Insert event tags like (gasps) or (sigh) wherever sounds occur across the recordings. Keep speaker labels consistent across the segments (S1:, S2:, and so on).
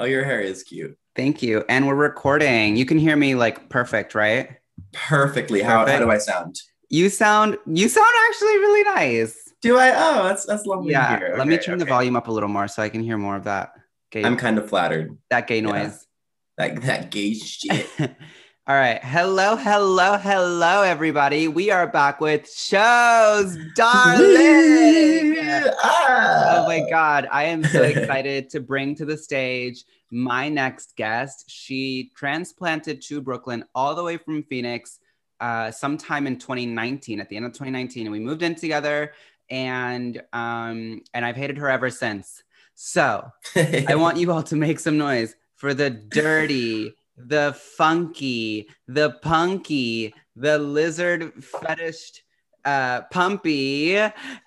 S1: Oh, your hair is cute.
S2: Thank you. And we're recording. You can hear me like perfect, right?
S1: Perfectly. How, how do I sound?
S2: You sound you sound actually really nice.
S1: Do I? Oh, that's that's lovely
S2: Yeah.
S1: to hear.
S2: Let me
S1: Okay,
S2: turn the volume up a little more so I can hear more of that gay
S1: I'm kind of flattered.
S2: that gay
S1: yeah.
S2: noise.
S1: That that gay shit. (laughs)
S2: All right. Hello, hello, hello, everybody. We are back with shows, (laughs) darling.
S1: Ah.
S2: Oh my God. I am so (laughs) excited to bring to the stage my next guest. She transplanted to Brooklyn all the way from Phoenix uh, sometime in 2019, at the end of 2019. And we moved in together and um, and I've hated her ever since. So I want you all to make some noise for the dirty, the funky, the punky, the lizard fetished uh pumpy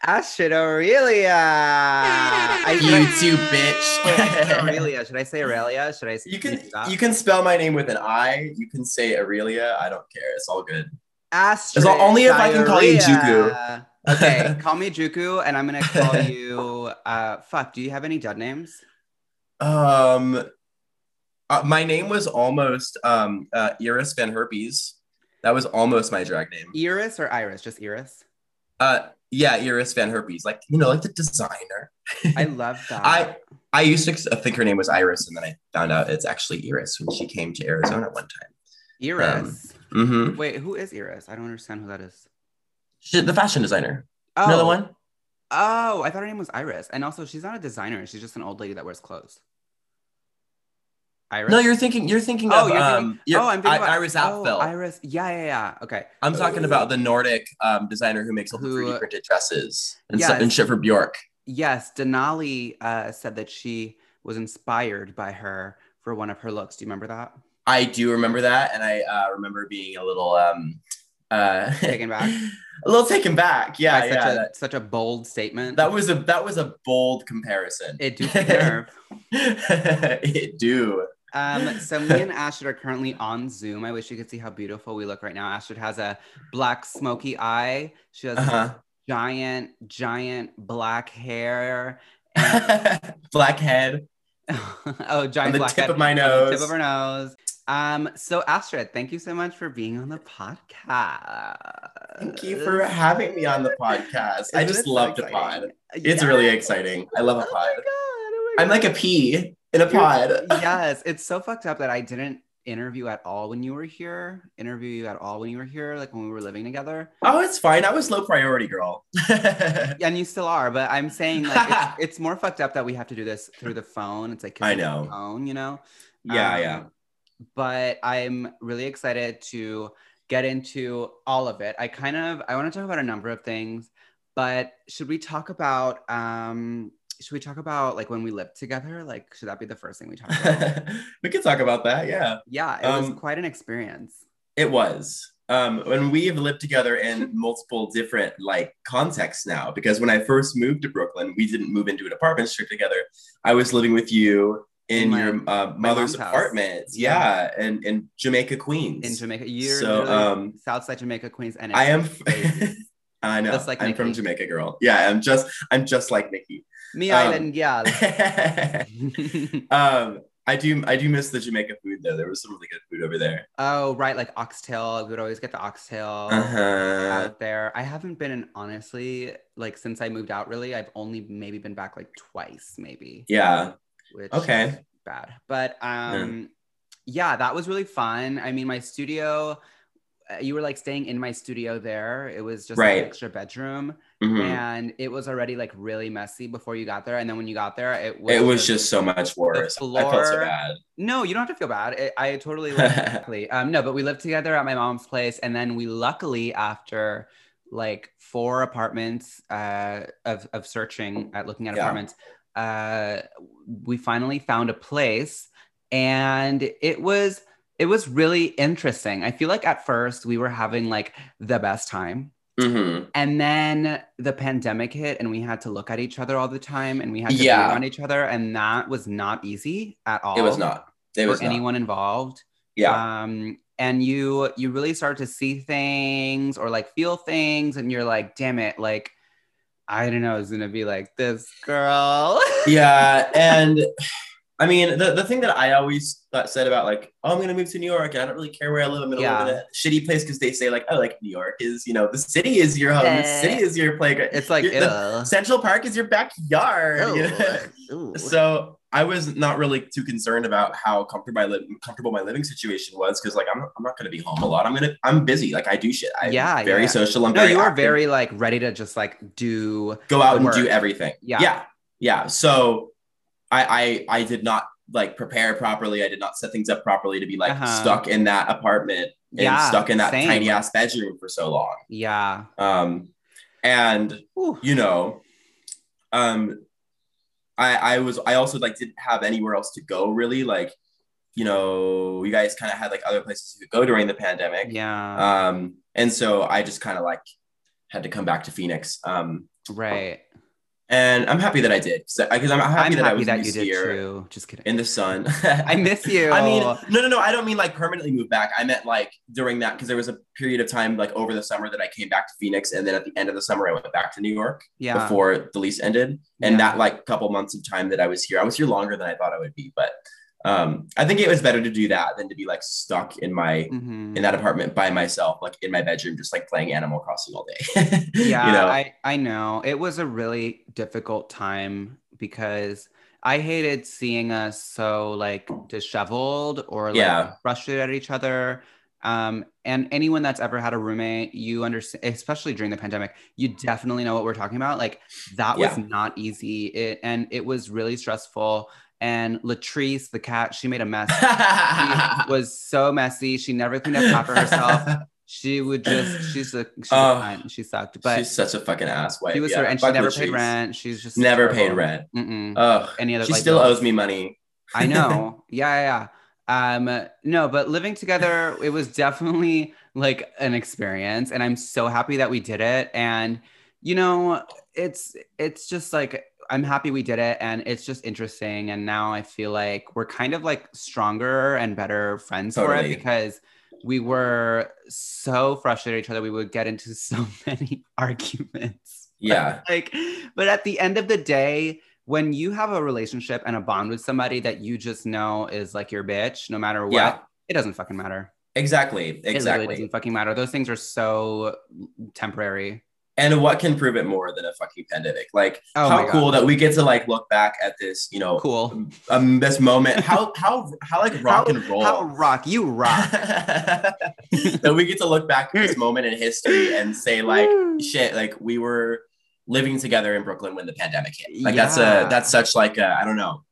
S2: Astrid Aurelia. I, (laughs) should I-
S1: you too, (laughs)
S2: Wait, Astrid
S1: bitch. (laughs)
S2: Aurelia. Should I say Aurelia? Should I
S1: you can
S2: stop?
S1: you can spell my name with an I. You can say Aurelia. I don't care. It's all good.
S2: Astrid
S1: As long- only if I can call you
S2: Juku. Okay, call me Juku, and I'm gonna call you. Uh, fuck. Do you have any dud names?
S1: Um, uh, my name was almost um uh, Iris Van Herpes. That was almost my drag name.
S2: Iris or Iris? Just Iris.
S1: Uh, yeah, Iris Van Herpes, like you know, like the designer.
S2: I (laughs) love that.
S1: I I used to think her name was Iris, and then I found out it's actually Iris when she came to Arizona one time.
S2: Iris.
S1: Mm-hmm.
S2: Wait, who is Iris? I don't understand who that is.
S1: She, the fashion designer.
S2: Oh,
S1: Another one.
S2: Oh, I thought her name was Iris. And also, she's not a designer. She's just an old lady that wears clothes. Iris.
S1: No, you're thinking. You're thinking
S2: Oh,
S1: of.
S2: you're
S1: um,
S2: thinking.
S1: you're-
S2: oh, I'm thinking
S1: I-
S2: about
S1: Iris
S2: oh,
S1: Apfel.
S2: Iris. Yeah, yeah, yeah. Okay.
S1: I'm talking about the Nordic um, designer who makes all the 3D printed dresses and,
S2: Yes.
S1: stuff and shit for Bjork.
S2: Yes, Denali uh, said that she was inspired by her for one of her looks. Do you remember that?
S1: I do remember that, and I uh, remember being a little um, uh, (laughs)
S2: Taken back?
S1: a little taken back. Yeah,
S2: By
S1: yeah.
S2: such a
S1: that,
S2: such a bold statement.
S1: that was a that was a bold comparison.
S2: it do nerve. (laughs)
S1: it do.
S2: Um, so me and Astrid are currently on Zoom. I wish you could see how beautiful we look right now. Astrid has a black smoky eye. She has
S1: Uh-huh.
S2: giant, giant black hair. (laughs)
S1: Black head (laughs)
S2: oh, giant
S1: on the
S2: black
S1: tip
S2: head
S1: of my nose.
S2: tip of her nose. Um, so Astrid, thank you so much for being on the podcast.
S1: Thank you for having me on the podcast. I just
S2: so
S1: love the pod.
S2: exciting?
S1: It's really exciting. I love a pod.
S2: Oh my God, oh my
S1: I'm like a
S2: God.
S1: pea in a pod. (laughs)
S2: yes, it's so fucked up that I didn't interview at all when you were here. Interview you at all when you were here, like when we were living together.
S1: Oh, it's fine. I was low priority, girl. (laughs)
S2: and you still are but i'm saying like it's, (laughs) it's more fucked up that we have to do this through the phone it's like
S1: I know.
S2: phone you know
S1: yeah,
S2: Um,
S1: yeah.
S2: but i'm really excited to get into all of it i kind of i want to talk about a number of things but should we talk about um should we talk about like when we lived together like should that be the first thing we talk (laughs) about
S1: we could talk about that. Yeah,
S2: yeah it was
S1: Um,
S2: quite an experience
S1: it was. Um, when we've lived together in (laughs) multiple different like contexts now, because when I first moved to Brooklyn, we didn't move into an apartment straight together. I was living with you in
S2: In my-
S1: your uh, mother's apartment.
S2: Yeah.
S1: Yeah, in, in Jamaica, Queens.
S2: in jamaica you're
S1: So, um,
S2: southside jamaica queens and
S1: I am. (laughs) I know.
S2: Just like
S1: I'm from Jamaica, girl. Yeah, I'm just. I'm just like Nikki.
S2: Me
S1: Um,
S2: island gal (laughs)
S1: um, I do. I do miss the Jamaica food though. There was some really good food over there.
S2: Oh, right, like oxtail. We would always get the oxtail
S1: Uh-huh.
S2: out there. I haven't been in honestly, like since I moved out. Really, I've only maybe been back like twice, maybe.
S1: Yeah.
S2: Which
S1: Okay.
S2: is bad, but um, yeah, that was really fun. I mean, my studio. Uh, You were like staying in my studio there. It was just
S1: Right.
S2: an extra bedroom,
S1: Mhm.
S2: and it was already like really messy before you got there. And then when you got there, it was
S1: It was just so much worse. I felt so
S2: floor-
S1: bad.
S2: no, you don't have to feel bad. It, I totally. (laughs) Um, no, but we lived together at my mom's place, and then we luckily after like four apartments uh, of of searching at looking at
S1: Yeah.
S2: apartments, uh, we finally found a place, and it was it was really interesting. I feel like at first we were having like the best time.
S1: Mhm.
S2: And then the pandemic hit, and we had to look at each other all the time, and we had to be
S1: Yeah.
S2: around each other, and that was not easy at all
S1: It was not. It was
S2: for
S1: not.
S2: anyone involved.
S1: Yeah.
S2: Um, and you you really start to see things or like feel things, and you're like, damn it, like I don't know, it's gonna be like this girl. (laughs)
S1: yeah, and I mean, the, the thing that I always thought, said about like, oh, I'm gonna move to New York and I don't really care where I live. I'm gonna
S2: Yeah.
S1: live in a shitty place because they say like, oh, like New York is, you know, the city is your home, the
S2: Eh.
S1: city is your playground.
S2: It's like.
S1: Central Park is your backyard. you know? (laughs) So I was not really too concerned about how comfortable my li- comfortable my living situation was because like I'm not, I'm not gonna be home a lot. I'm gonna I'm busy. Like I do shit. I'm
S2: Yeah,
S1: very
S2: yeah.
S1: social. I'm
S2: no,
S1: very
S2: you are
S1: active.
S2: very like ready to just like do.
S1: go out and
S2: work.
S1: do everything.
S2: Yeah.
S1: Yeah. Yeah. So I I I did not like prepare properly. I did not set things up properly to be like
S2: Uh-huh.
S1: stuck in that apartment and
S2: Yeah,
S1: stuck in that
S2: same.
S1: tiny ass bedroom for so long.
S2: Yeah.
S1: Um and
S2: Ooh.
S1: you know, um I I was I also like didn't have anywhere else to go really. Like, you know, you guys kind of had like other places you could go during the pandemic.
S2: Yeah.
S1: Um, and so I just kind of like had to come back to Phoenix. Um,
S2: right.
S1: And I'm happy that I did because I'm happy
S2: I'm
S1: that I was
S2: that you did too. Just kidding.
S1: in the sun. (laughs) (laughs)
S2: I miss you.
S1: I mean, no, no, no. I don't mean like permanently move back. I meant like during that because there was a period of time like over the summer that I came back to Phoenix, and then at the end of the summer I went back to New York
S2: yeah.
S1: before the lease ended. And
S2: Yeah.
S1: that like couple months of time that I was here, I was here longer than I thought I would be. But um, I think it was better to do that than to be like stuck in my
S2: Mhm.
S1: in that apartment by myself, like in my bedroom, just like playing Animal Crossing all day. (laughs)
S2: yeah
S1: you know.
S2: i i know it was a really difficult time because i hated seeing us so like disheveled or like
S1: Yeah.
S2: frustrated at each other um and anyone that's ever had a roommate you understand especially during the pandemic you definitely know what we're talking about like that was not easy it and it was really stressful and latrice the cat she made a mess (laughs) she was so messy she never cleaned up after herself (laughs) she would just she's a she's
S1: Oh.
S2: a cunt. she sucked but
S1: she's such a fucking asswife.
S2: she was
S1: yeah,
S2: her, and she never
S1: Latrice.
S2: paid rent. She's just
S1: Never paid rent.
S2: Mm-mm. Any other?
S1: She
S2: like,
S1: still
S2: bills.
S1: owes me money.
S2: I know. (laughs) yeah, yeah. yeah. Um, no, but living together, it was definitely like an experience, and I'm so happy that we did it. And you know, it's it's just like I'm happy we did it, and it's just interesting. And now I feel like we're kind of like stronger and better friends for it because we were so frustrated at each other. We would get into (laughs) so many arguments (laughs)
S1: Yeah.
S2: like but at the end of the day when you have a relationship and a bond with somebody that you just know is like your bitch no matter what
S1: Yeah.
S2: it doesn't fucking matter
S1: Exactly.
S2: it literally
S1: Exactly.
S2: doesn't fucking matter those things are so temporary
S1: And what can prove it more than a fucking pandemic? Like
S2: Oh
S1: how
S2: God.
S1: cool that we get to like look back at this, you know,
S2: cool
S1: um, this moment. How (laughs) how how like rock
S2: how,
S1: and roll.
S2: how rock you rock (laughs)
S1: that we get to look back at this moment in history and say like shit like we were living together in brooklyn when the pandemic hit like that's a that's such like a i don't know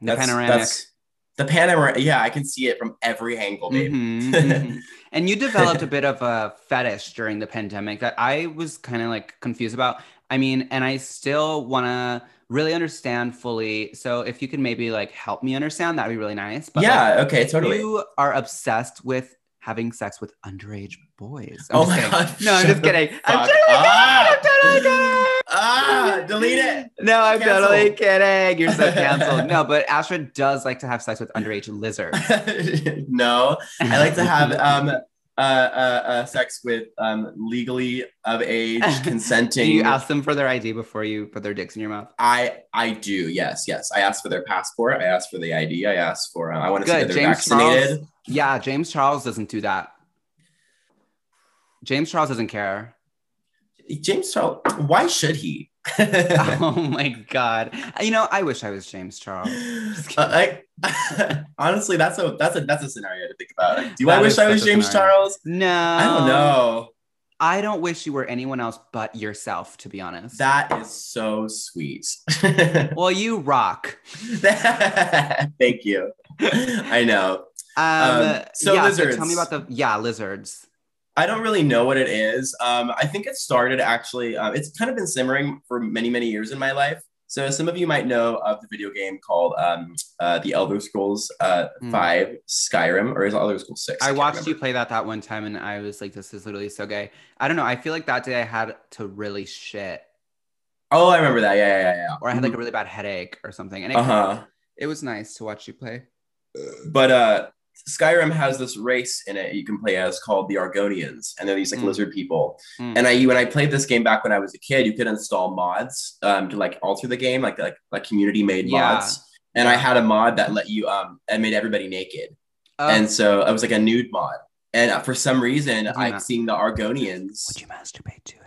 S2: the
S1: that's,
S2: panoramic
S1: that's the panoramic yeah i can see it from every angle babe
S2: Mhm, (laughs) mhm. And you developed a (laughs) bit of a fetish during the pandemic that I was kind of like confused about. I mean, and I still want to really understand fully. So if you could maybe like help me understand, that'd be really nice. But like,
S1: yeah okay totally
S2: you are obsessed with having sex with underage boys. I'm
S1: oh my
S2: kidding.
S1: god
S2: No, I'm just kidding. I'm totally kidding. I'm totally kidding.
S1: Ah delete it
S2: No, I'm
S1: Cancel.
S2: totally kidding. You're so canceled. no, but (laughs) Astrid does like to have sex with underage lizards. (laughs)
S1: no i like to have (laughs) um uh, uh, uh, sex with um, legally of age,
S2: Do
S1: consenting.
S2: you ask them for their ID before you put their dicks in your mouth?
S1: I I do. Yes, yes. I ask for their passport. I ask for the ID. I ask for. Uh, I want to see that they're
S2: James
S1: vaccinated.
S2: Charles. Yeah, James Charles doesn't do that. James Charles doesn't care.
S1: James Charles. Why should he? (laughs)
S2: oh my god. You know, I wish I was James Charles.
S1: Uh, I, (laughs) honestly, that's a that's a that's a scenario to think about. Do
S2: That
S1: I wish I was James
S2: scenario.
S1: Charles?
S2: No.
S1: I don't know.
S2: I don't wish you were anyone else but yourself, to be honest.
S1: That is so sweet. (laughs)
S2: well, you rock.
S1: Thank you. I know.
S2: Um,
S1: Um, so
S2: yeah,
S1: lizards.
S2: So tell me about the yeah lizards.
S1: I don't really know what it is. Um, I think it started actually. Uh, it's kind of been simmering for many, many years in my life. So some of you might know of the video game called um, uh, the Elder Scrolls uh,
S2: Hmm.
S1: Five Skyrim, or is it Elder Scrolls Six?
S2: I
S1: can't
S2: watched you play that that one time, and I was like, "This is literally so gay." I don't know. I feel like that day I had to really shit,
S1: Oh, I remember that. Yeah, yeah, yeah. yeah.
S2: or I had like a really bad headache or something, and it,
S1: uh huh.
S2: it was nice to watch you play.
S1: But uh, Skyrim has this race in it you can play as called the Argonians, and they're these like
S2: Mm.
S1: lizard people.
S2: Mm.
S1: And I when I played this game back when I was a kid, you could install mods um, to like alter the game, like like like community made
S2: Yeah.
S1: mods. and I had a mod that let you um and made everybody naked,
S2: Oh,
S1: and so it was like a nude mod. And uh, for some reason, I'm
S2: not-
S1: seeing the Argonians.
S2: would you masturbate to it?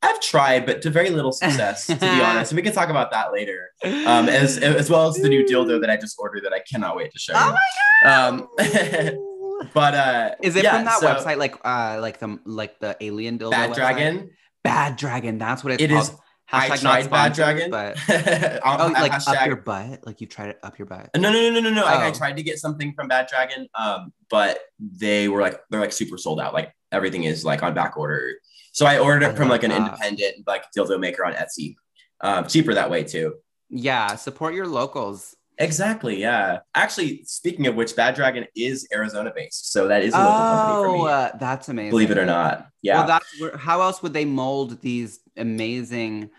S1: I've tried, but to very little success, to be (laughs) honest. And we can talk about that later. Um, as as well as the new dildo that I just ordered that I cannot wait to show you.
S2: Oh my
S1: Um, (laughs) but uh,
S2: Is it
S1: yeah,
S2: from that
S1: so
S2: website like uh like the like the alien dildo?
S1: Bad
S2: website?
S1: Dragon.
S2: Bad Dragon. That's what it's
S1: It
S2: called.
S1: is.
S2: Hashtag not
S1: tried Bad Dragon.
S2: but (laughs) oh, like
S1: hashtag-
S2: up your butt. Like you tried it up your butt.
S1: No, no, no, no, no, no. I, I
S2: Oh.
S1: tried to get something from Bad Dragon, um, but they were like they're like super sold out. Like everything is like on back order. So I ordered it from like an independent like dildo maker on Etsy. Um, cheaper that way too.
S2: Yeah, support your locals.
S1: Exactly. Yeah. Actually, speaking of which, Bad Dragon is Arizona based, so that is a local company for
S2: Oh,
S1: me.
S2: uh, that's amazing.
S1: believe it or not. Yeah.
S2: Well, that's how else would they mold these amazing,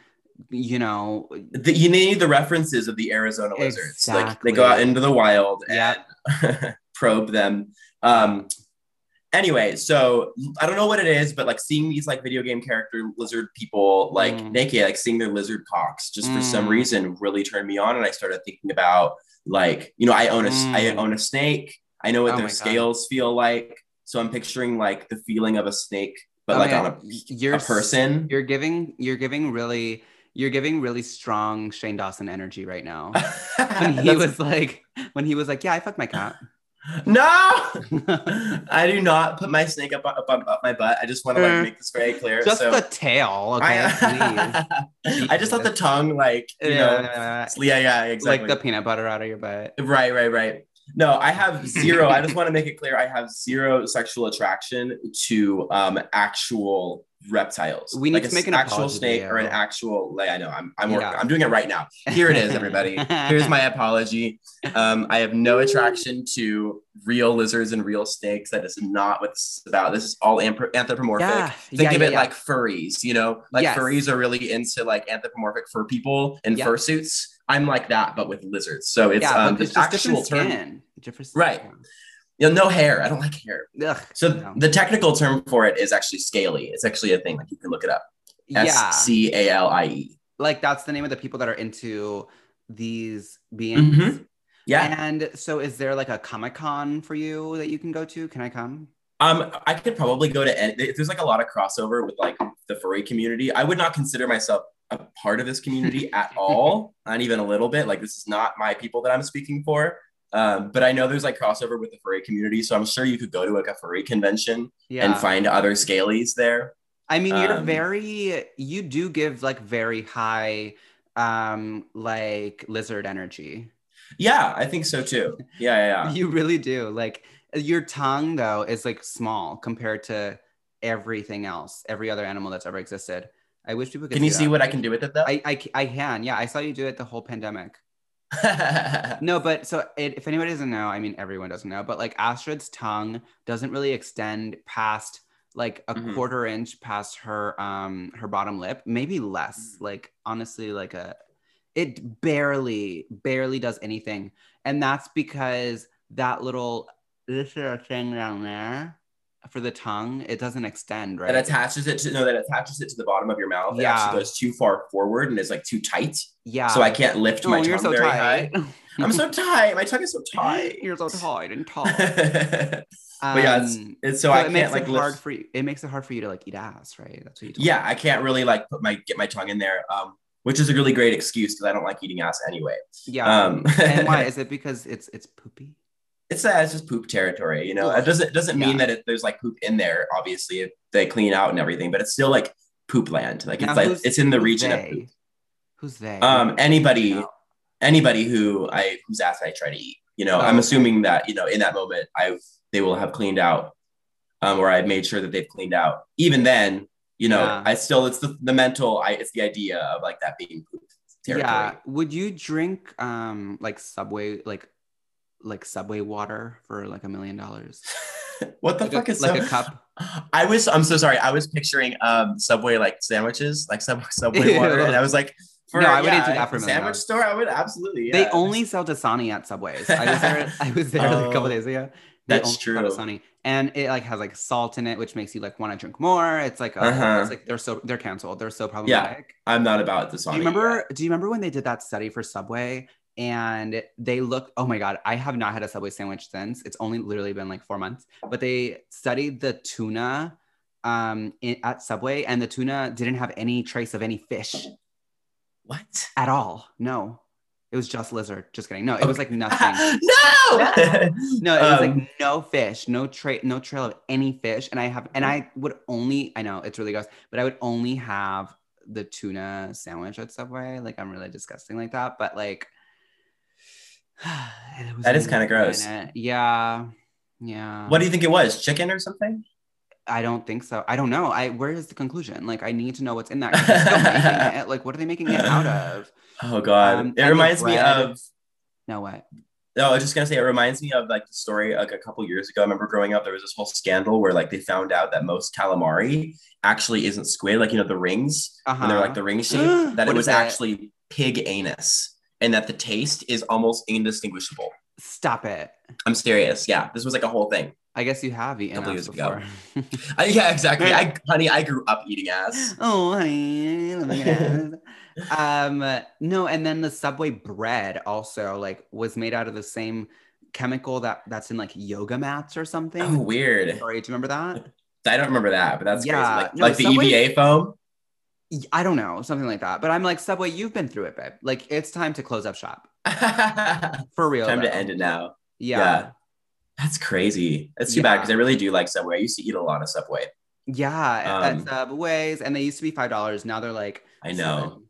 S2: you know?
S1: the, you need the references of the Arizona lizards. Like they go out into the wild and (laughs) probe them. Um, anyway, so I don't know what it is, but like seeing these like video game character lizard people like
S2: Mm.
S1: naked, like seeing their lizard cocks, just for some
S2: Mm.
S1: reason really turned me on, and I started thinking about like you know I own a s- I
S2: Mm.
S1: own a snake. I know what
S2: Oh
S1: their
S2: my God.
S1: scales feel like, so I'm picturing like the feeling of a snake, but
S2: Oh,
S1: like
S2: man,
S1: on a,
S2: you're
S1: a person.
S2: You're giving. You're giving really. You're giving really strong Shane Dawson energy right now. (laughs) When he was like, when he was like, yeah, I fucked my cat.
S1: No, (laughs) I do not put my snake up, up, up, up my butt. I just want to
S2: Mm.
S1: like make this very clear.
S2: Just
S1: so
S2: the tail, okay,
S1: I, (laughs) I just thought the tongue, like you know,
S2: Yeah,
S1: yeah, yeah, exactly.
S2: like the peanut butter out of your butt.
S1: right, right, right. No, I have zero. I just (laughs) want to make it clear. I have zero sexual attraction to um actual reptiles.
S2: We need
S1: like
S2: to make an
S1: actual snake or an actual. Like I know, I'm I'm working.
S2: Yeah.
S1: I'm doing it right now. Here it is, everybody. Here's my (laughs) apology. Um, I have no attraction to real lizards and real snakes. That is not what this is about. This is all anthropomorphic.
S2: Yeah,
S1: Think
S2: yeah,
S1: of it like furries, you know, like
S2: Yes.
S1: furries are really into like anthropomorphic fur people in fursuits. I'm like that, but with lizards. So it's
S2: yeah,
S1: um,
S2: but
S1: the actual
S2: different
S1: term.
S2: skin.
S1: Right. You know, no hair. I don't like hair.
S2: Ugh,
S1: So
S2: no.
S1: the technical term for it is actually scaly. It's actually a thing. Like you can look it up.
S2: yeah,
S1: S C A L I E.
S2: like that's the name of the people that are into these beings.
S1: Mhm. Yeah.
S2: And so, is there like a Comic Con for you that you can go to? Can I come?
S1: Um, I could probably go to any, there's like a lot of crossover with like the furry community. I would not consider myself a part of this community (laughs) at all, not even a little bit. Like this is not my people that I'm speaking for. Um, but I know there's like crossover with the furry community, so I'm sure you could go to like a furry convention
S2: Yeah.
S1: and find other scalies there.
S2: I mean, you're
S1: um,
S2: very, you do give like very high, um, like lizard energy.
S1: Yeah, I think so too. Yeah, yeah, yeah. (laughs)
S2: You really do. Like your tongue, though, is like small compared to everything else, every other animal that's ever existed. I wish people could.
S1: Can you see what I can do with it though?
S2: I, I, I can. Yeah, I saw you do it the whole pandemic. (laughs) No, but so it, if anybody doesn't know, I mean, everyone doesn't know, but like Astrid's tongue doesn't really extend past like a
S1: Mhm.
S2: quarter inch past her um her bottom lip, maybe less.
S1: Mm.
S2: Like honestly, like a it barely barely does anything, and that's because that little this little thing down there for the tongue, it doesn't extend, right?
S1: that attaches it to no, that attaches it to the bottom of your mouth. It
S2: Yeah.
S1: actually goes too far forward and is like too tight.
S2: yeah.
S1: So I can't lift
S2: Oh,
S1: my
S2: you're
S1: tongue
S2: so
S1: very
S2: tight.
S1: high. (laughs) I'm so tight. My tongue is so tight. (laughs)
S2: You're so tight and tall. (laughs)
S1: but yeah, it's,
S2: Um,
S1: it's so,
S2: so
S1: I
S2: it
S1: can't like
S2: it
S1: lift.
S2: hard for you. It makes it hard for you to like eat ass, right? That's what you.
S1: Yeah,
S2: me.
S1: I can't really like put my get my tongue in there, um, which is a really great excuse because I don't like eating ass anyway.
S2: yeah.
S1: Um,
S2: and why is it? Because it's it's poopy.
S1: It's uh, it's just poop territory, you know. It doesn't doesn't mean
S2: Yeah.
S1: that it, there's like poop in there. Obviously, if they clean out and everything, but it's still like poop land. Like
S2: Now,
S1: it's like it's in the region of poop.
S2: Who's they?
S1: Um, anybody anybody who I whose ass I try to eat. You know,
S2: Oh,
S1: I'm assuming that you know in that moment I've they will have cleaned out, um, or I've made sure that they've cleaned out. Even then, you know,
S2: Yeah.
S1: I still it's the the mental. I it's the idea of like that being poop territory.
S2: Yeah. Would you drink um like Subway like like Subway water for like a million dollars? (laughs)
S1: what the
S2: Like
S1: fuck
S2: a-
S1: is
S2: like
S1: so-
S2: a cup? (laughs)
S1: I was I'm so sorry. I was picturing um Subway like sandwiches, like (laughs) Subway Subway water, and I was like,
S2: No, I wouldn't do that for
S1: a
S2: million
S1: sandwich store. I would absolutely.
S2: They only sell Dasani at Subways. I was there. I was there like a couple
S1: Oh,
S2: days ago. They
S1: that's true.
S2: Dasani, and it like has like salt in it, which makes you like want to drink more. It's like, oh,
S1: Uh-huh.
S2: it's like they're so they're canceled. They're so problematic.
S1: Yeah, I'm not about this.
S2: Do you remember? Do you remember when they did that study for Subway and they look. Oh my god, I have not had a Subway sandwich since. It's only literally been like four months. But they studied the tuna um in, at Subway, and the tuna didn't have any trace of any fish
S1: What?
S2: at all. No, it was just lizard. Just kidding. No, it was like nothing. (laughs)
S1: no.
S2: No, it was
S1: Um,
S2: like no fish, no trail, no trail of any fish. And I have, and I would only, I know it's really gross, but I would only have the tuna sandwich at Subway. Like I'm really disgusting like that, but like (sighs) it was
S1: That is kinda gross.
S2: Yeah, yeah.
S1: what do you think it was? Chicken or something?
S2: I don't think so. I don't know. I where is the conclusion? Like I need to know what's in that. 'cause they're still making it. Like what are they making it out of? (laughs)
S1: Oh god.
S2: Um,
S1: it reminds me of
S2: No what?
S1: No, I was just gonna say it reminds me of like the story like a couple years ago. I remember growing up, there was this whole scandal where like they found out that most calamari actually isn't squid, like you know the rings
S2: Uh-huh.
S1: when they're like the ring shape, (gasps) that it was
S2: that?
S1: actually pig anus, and that the taste is almost indistinguishable.
S2: Stop it.
S1: I'm serious. Yeah, this was like a whole thing.
S2: I guess you have eaten
S1: Couple
S2: us
S1: years ago.
S2: before.
S1: I, (laughs) yeah, exactly. I, (laughs) honey, I grew up eating ass.
S2: oh, honey. um, no, and then the Subway bread also like was made out of the same chemical that that's in like yoga mats or something.
S1: Oh, weird.
S2: Sorry, do you remember that? (laughs)
S1: I don't remember that, but that's
S2: Yeah,
S1: crazy. Like,
S2: no,
S1: like the
S2: Subway-
S1: EVA foam.
S2: I don't know, something like that. But I'm like, Subway, you've been through it, babe. Like, it's time to close up shop (laughs) for real.
S1: Time
S2: to
S1: end it now.
S2: Yeah.
S1: Yeah. That's crazy. That's too bad because I really do like Subway. I used to eat a lot of Subway.
S2: Yeah,
S1: Um,
S2: at Subways, and they used to be five dollars. Now they're like,
S1: I know.
S2: seven.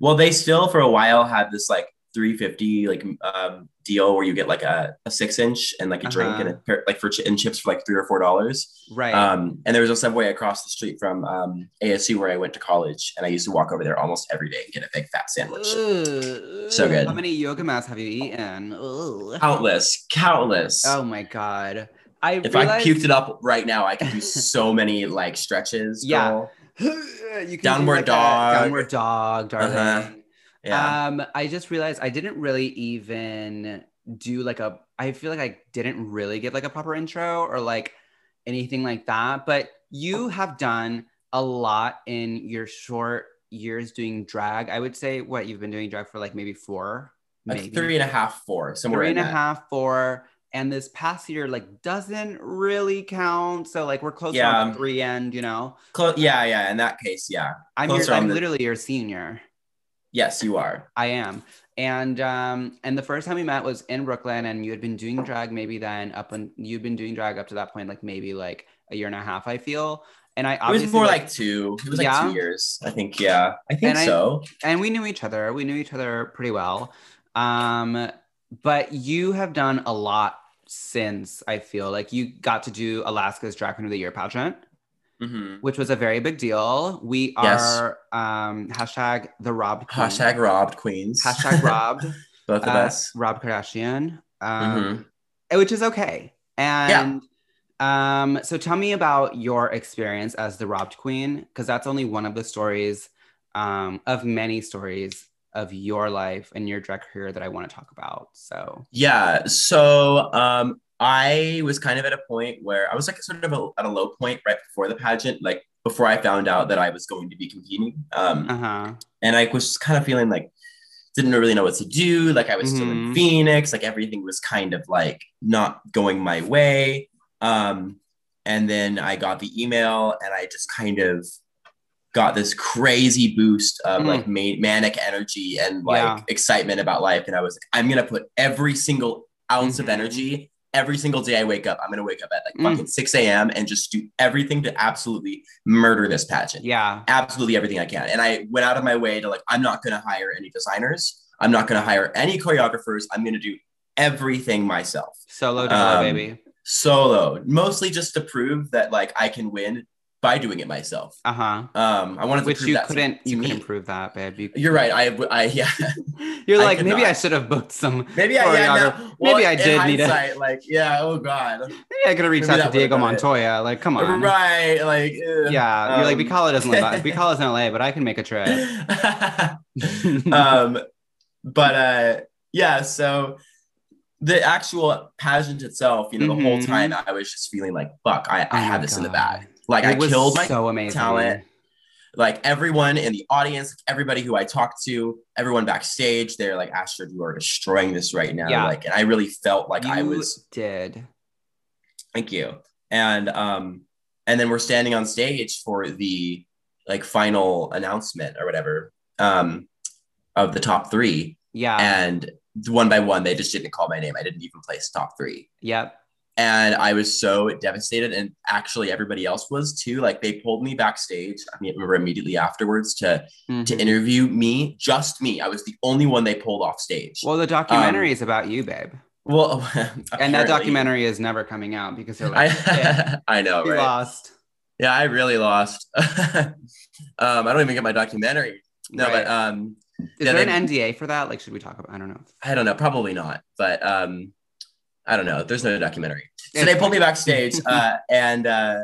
S1: Well, they still for a while had this like 350 like um deal where you get like a, a six inch and like a drink
S2: Uh-huh.
S1: and a pair, like for ch- and chips for like three or four dollars.
S2: Right.
S1: Um, and there was a Subway across the street from um, ASU where I went to college, and I used to walk over there almost every day and get a big fat sandwich.
S2: Ugh.
S1: So good.
S2: How many yoga mats have you eaten? Ugh.
S1: Countless, countless.
S2: Oh my god. I
S1: if
S2: realized,
S1: I puked it up right now, I could do (laughs) so many like stretches.
S2: Yeah.
S1: girl. (laughs)
S2: you can
S1: Downward
S2: do like
S1: dog.
S2: downward dog, darling.
S1: Uh-huh. Yeah.
S2: Um, I just realized I didn't really even do like a. I feel like I didn't really give like a proper intro or like anything like that. But you have done a lot in your short years doing drag. I would say what you've been doing drag for like maybe four,
S1: Like
S2: maybe
S1: three and a half, four, somewhere
S2: three and a half, four. And this past year, like, doesn't really count. So, like, we're close
S1: Yeah.
S2: on the three end, you know.
S1: Clo- yeah, yeah. In that case, yeah.
S2: I'm your, I'm
S1: the-
S2: literally your senior.
S1: Yes, you are.
S2: I am. And um and the first time we met was in Brooklyn and you had been doing drag maybe then up and you'd been doing drag up to that point like maybe like a year and a half I feel. And I
S1: It was more
S2: like,
S1: like two. It was like
S2: Yeah?
S1: two years. I think. Yeah, I think
S2: And I-
S1: so.
S2: and we knew each other. We knew each other pretty well. Um but you have done a lot since I feel like you got to do Alaska's Drag Queen of the Year pageant,
S1: hmm
S2: which was a very big deal. We
S1: Yes.
S2: are um hashtag the robbed queen.
S1: Hashtag robbed queens.
S2: hashtag robbed. (laughs)
S1: Both of
S2: uh,
S1: us.
S2: Rob Kardashian, um,
S1: Mhm.
S2: which is okay. And um, so tell me about your experience as the robbed queen, because that's only one of the stories um, of many stories of your life and your drag career that I want to talk about. So
S1: Yeah. So um, I was kind of at a point where I was like sort of a, at a low point right before the pageant, like before I found out that I was going to be competing. Um,
S2: uh huh.
S1: and I was just kind of feeling like didn't really know what to do. Like I was still in
S2: Mhm.
S1: Phoenix. Like everything was kind of like not going my way. Um, and then I got the email, and I just kind of got this crazy boost of
S2: Mm.
S1: like ma- manic energy and like
S2: Yeah.
S1: excitement about life. And I was like, I'm gonna put every single ounce of
S2: Mhm.
S1: energy. Every single day I wake up, I'm gonna wake up at like
S2: Mm.
S1: fucking 6 a.m. and just do everything to absolutely murder this pageant
S2: Yeah.
S1: absolutely everything I can. And I went out of my way to like, I'm not to hire any designers. I'm not to hire any choreographers. I'm to do everything myself
S2: Solo
S1: Um,
S2: baby.
S1: solo, mostly just to prove that like I can win by doing it myself.
S2: Uh huh.
S1: Um, I wanted to
S2: Which you
S1: that
S2: couldn't. you
S1: me.
S2: couldn't prove that, babe. You,
S1: You're right. I, I, yeah, (laughs)
S2: You're
S1: I
S2: like maybe
S1: not.
S2: I should have booked some.
S1: maybe I, yeah, no,
S2: maybe
S1: well,
S2: I did need a-
S1: Like, yeah, oh god,
S2: Maybe I could have reached
S1: Maybe
S2: out to Diego
S1: would've it.
S2: Montoya. Like, come on.
S1: right? Like.
S2: Yeah, you're like Bicala doesn't live. Bicala's in LA, (laughs) but I can make a trip. (laughs)
S1: um, but uh, yeah, so the actual pageant itself, you know, the whole
S2: Mhm.
S1: time I was just feeling like, fuck, I, I
S2: Oh
S1: had
S2: my
S1: this in the bag. Like I
S2: It was
S1: killed my
S2: so amazing.
S1: talent. like everyone in the audience, everybody who I talked to, everyone backstage, they're like, Astrid, you are destroying this right now.
S2: Yeah.
S1: Like, and I really felt like
S2: you
S1: I was
S2: did.
S1: Thank you. And um, and then we're standing on stage for the like final announcement or whatever um of the top three.
S2: Yeah.
S1: And one by one, they just didn't call my name. I didn't even place top three.
S2: yep.
S1: And I was so devastated. And actually everybody else was too. Like they pulled me backstage. I mean, I remember immediately afterwards to to
S2: Mhm.
S1: interview me, just me. I was the only one they pulled off stage.
S2: Well, the documentary is about you, babe.
S1: Well, (laughs)
S2: And that documentary is never coming out because they're like,
S1: I, (laughs) I know,
S2: you
S1: right?
S2: lost.
S1: Yeah, I really lost. (laughs) um, I don't even get my documentary. No,
S2: Right.
S1: but um,
S2: Is
S1: yeah,
S2: there
S1: they-
S2: an NDA for that? Like, should we talk about? I don't know.
S1: I don't know, probably not. But um, I don't know. There's no documentary. So they pulled me (laughs) backstage uh, and uh,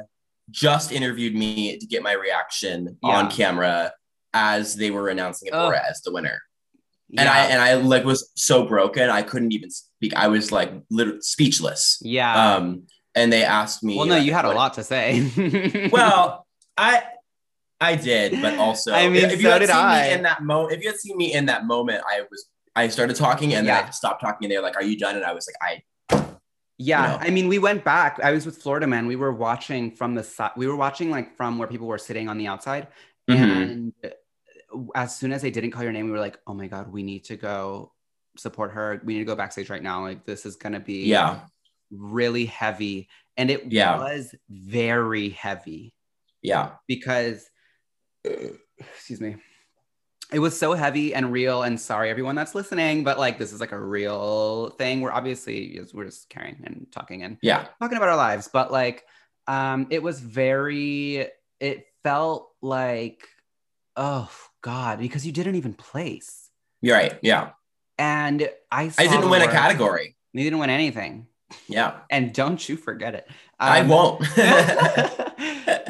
S1: just interviewed me to get my reaction
S2: Yeah.
S1: on camera as they were announcing
S2: Ugh.
S1: Abhora as the winner. And
S2: Yeah.
S1: I and I like was so broken I couldn't even speak. I was like literally speechless.
S2: yeah.
S1: Um, and they asked me.
S2: well, no, you had a lot to say. (laughs)
S1: well, I I did, but also
S2: I mean,
S1: if you
S2: so
S1: had
S2: did
S1: seen
S2: I.
S1: me in that moment, if you had seen me in that moment, I was I started talking and then I stopped talking and they were like, "Are you done?" And I was like, "I
S2: Yeah. I mean, we went back. I was with Florida Man. We were watching from the side. We were watching like from where people were sitting on the outside.
S1: Mhm.
S2: And as soon as they didn't call your name, we were like, "Oh my god, we need to go support her. We need to go backstage right now. Like this is gonna be
S1: yeah,
S2: really heavy." And it
S1: Yeah.
S2: was very heavy
S1: yeah,
S2: because, excuse me, it was so heavy and real. And sorry, everyone that's listening, but like this is like a real thing. We're obviously we're just carrying and talking and
S1: yeah,
S2: talking about our lives, but like um it was very it felt like oh god because you didn't even place.
S1: you're right. Yeah,
S2: And I
S1: I didn't win a category.
S2: You didn't win anything.
S1: Yeah,
S2: And don't you forget it.
S1: I
S2: Um,
S1: won't. (laughs)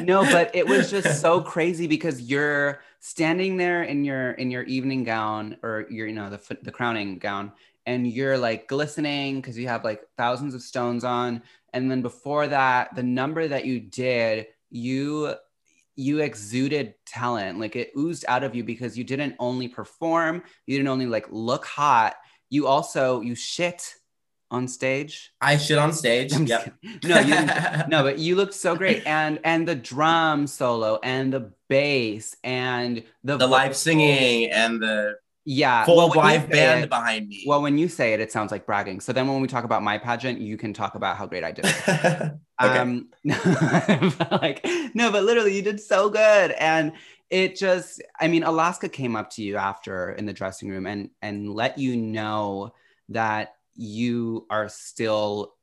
S2: no, but it was just so crazy because you're standing there in your in your evening gown or your you know the the crowning gown and you're like glistening because you have like thousands of stones on and then before that the number that you did you you exuded talent. Like it oozed out of you because you didn't only perform you didn't only like look hot you also you shit on stage
S1: I shit on stage.
S2: I'm
S1: Yep.
S2: no you (laughs) no but you looked so great and and the drum solo and the bass and the
S1: the live singing and the
S2: yeah
S1: full
S2: well,
S1: live band
S2: it-
S1: behind me.
S2: well when you say it it sounds like bragging so then when we talk about my pageant you can talk about how great i did (laughs)
S1: okay.
S2: um (laughs) like no but literally you did so good and it just i mean alaska came up to you after in the dressing room and and let you know that you are still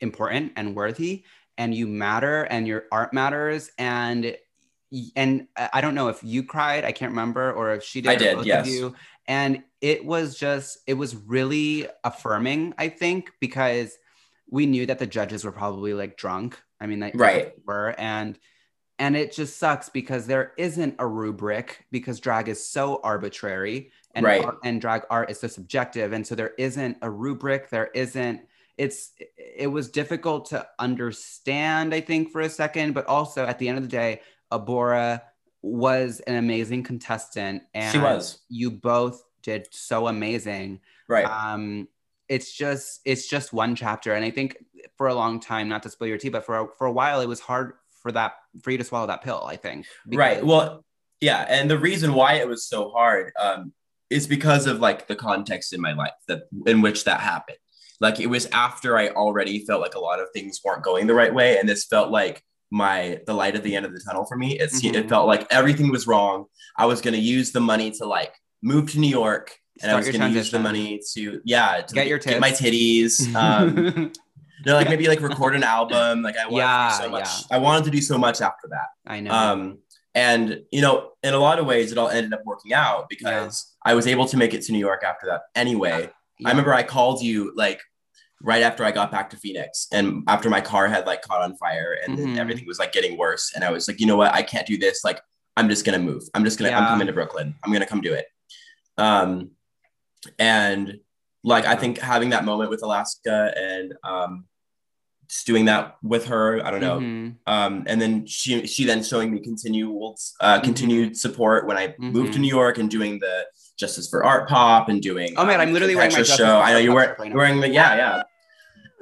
S2: important and worthy and you matter and your art matters and and I don't know if you cried, I can't remember, or if she did.
S1: I did,
S2: both of
S1: yes.
S2: you. And it was just, it was really affirming, I think, because we knew that the judges were probably like drunk. I mean, they
S1: Right.
S2: were, and and it just sucks because there isn't a rubric because drag is so arbitrary and
S1: Right.
S2: art- and drag art is so subjective, and so there isn't a rubric. There isn't. It's it was difficult to understand, I think, for a second, but also at the end of the day, Abhora was an amazing contestant, and
S1: she was
S2: You both did so amazing
S1: right.
S2: um it's just it's just one chapter and i think for a long time not to spill your tea but for a, for a while it was hard for that for you to swallow that pill i think
S1: right well yeah and the reason why it was so hard um is because of like the context in my life that in which that happened. Like it was after i already felt like a lot of things weren't going the right way and this felt like my the light at the end of the tunnel for me. It's
S2: Mhm.
S1: it felt like everything was wrong. I was going to use the money to like move to new york and i was going to use the money to yeah to
S2: Get your
S1: get my titties (laughs) um no like maybe like record an album. Like i wanted
S2: Yeah,
S1: to do so much.
S2: yeah.
S1: i wanted to do so much after that.
S2: I know.
S1: Um, and you know, in a lot of ways, it all ended up working out because I was able to make it to New York after that. Anyway,
S2: Yeah.
S1: I remember I called you like right after I got back to Phoenix, and after my car had like caught on fire and
S2: Mhm.
S1: everything was like getting worse, and I was like, you know what, I can't do this. Like, I'm just gonna move. I'm just gonna. I'm coming to Brooklyn. I'm gonna come do it. Um, and like I think having that moment with Alaska and um, doing that with her. I don't know.
S2: Mhm.
S1: Um, and then she she then showing me continual uh,
S2: Mm-hmm.
S1: continued support when I moved to
S2: Mhm.
S1: New York and doing the Justice for Art Pop and doing
S2: Oh, man,
S1: um,
S2: I'm literally wearing my Justice
S1: show. I know you're wearing,
S2: right
S1: wearing the yeah yeah,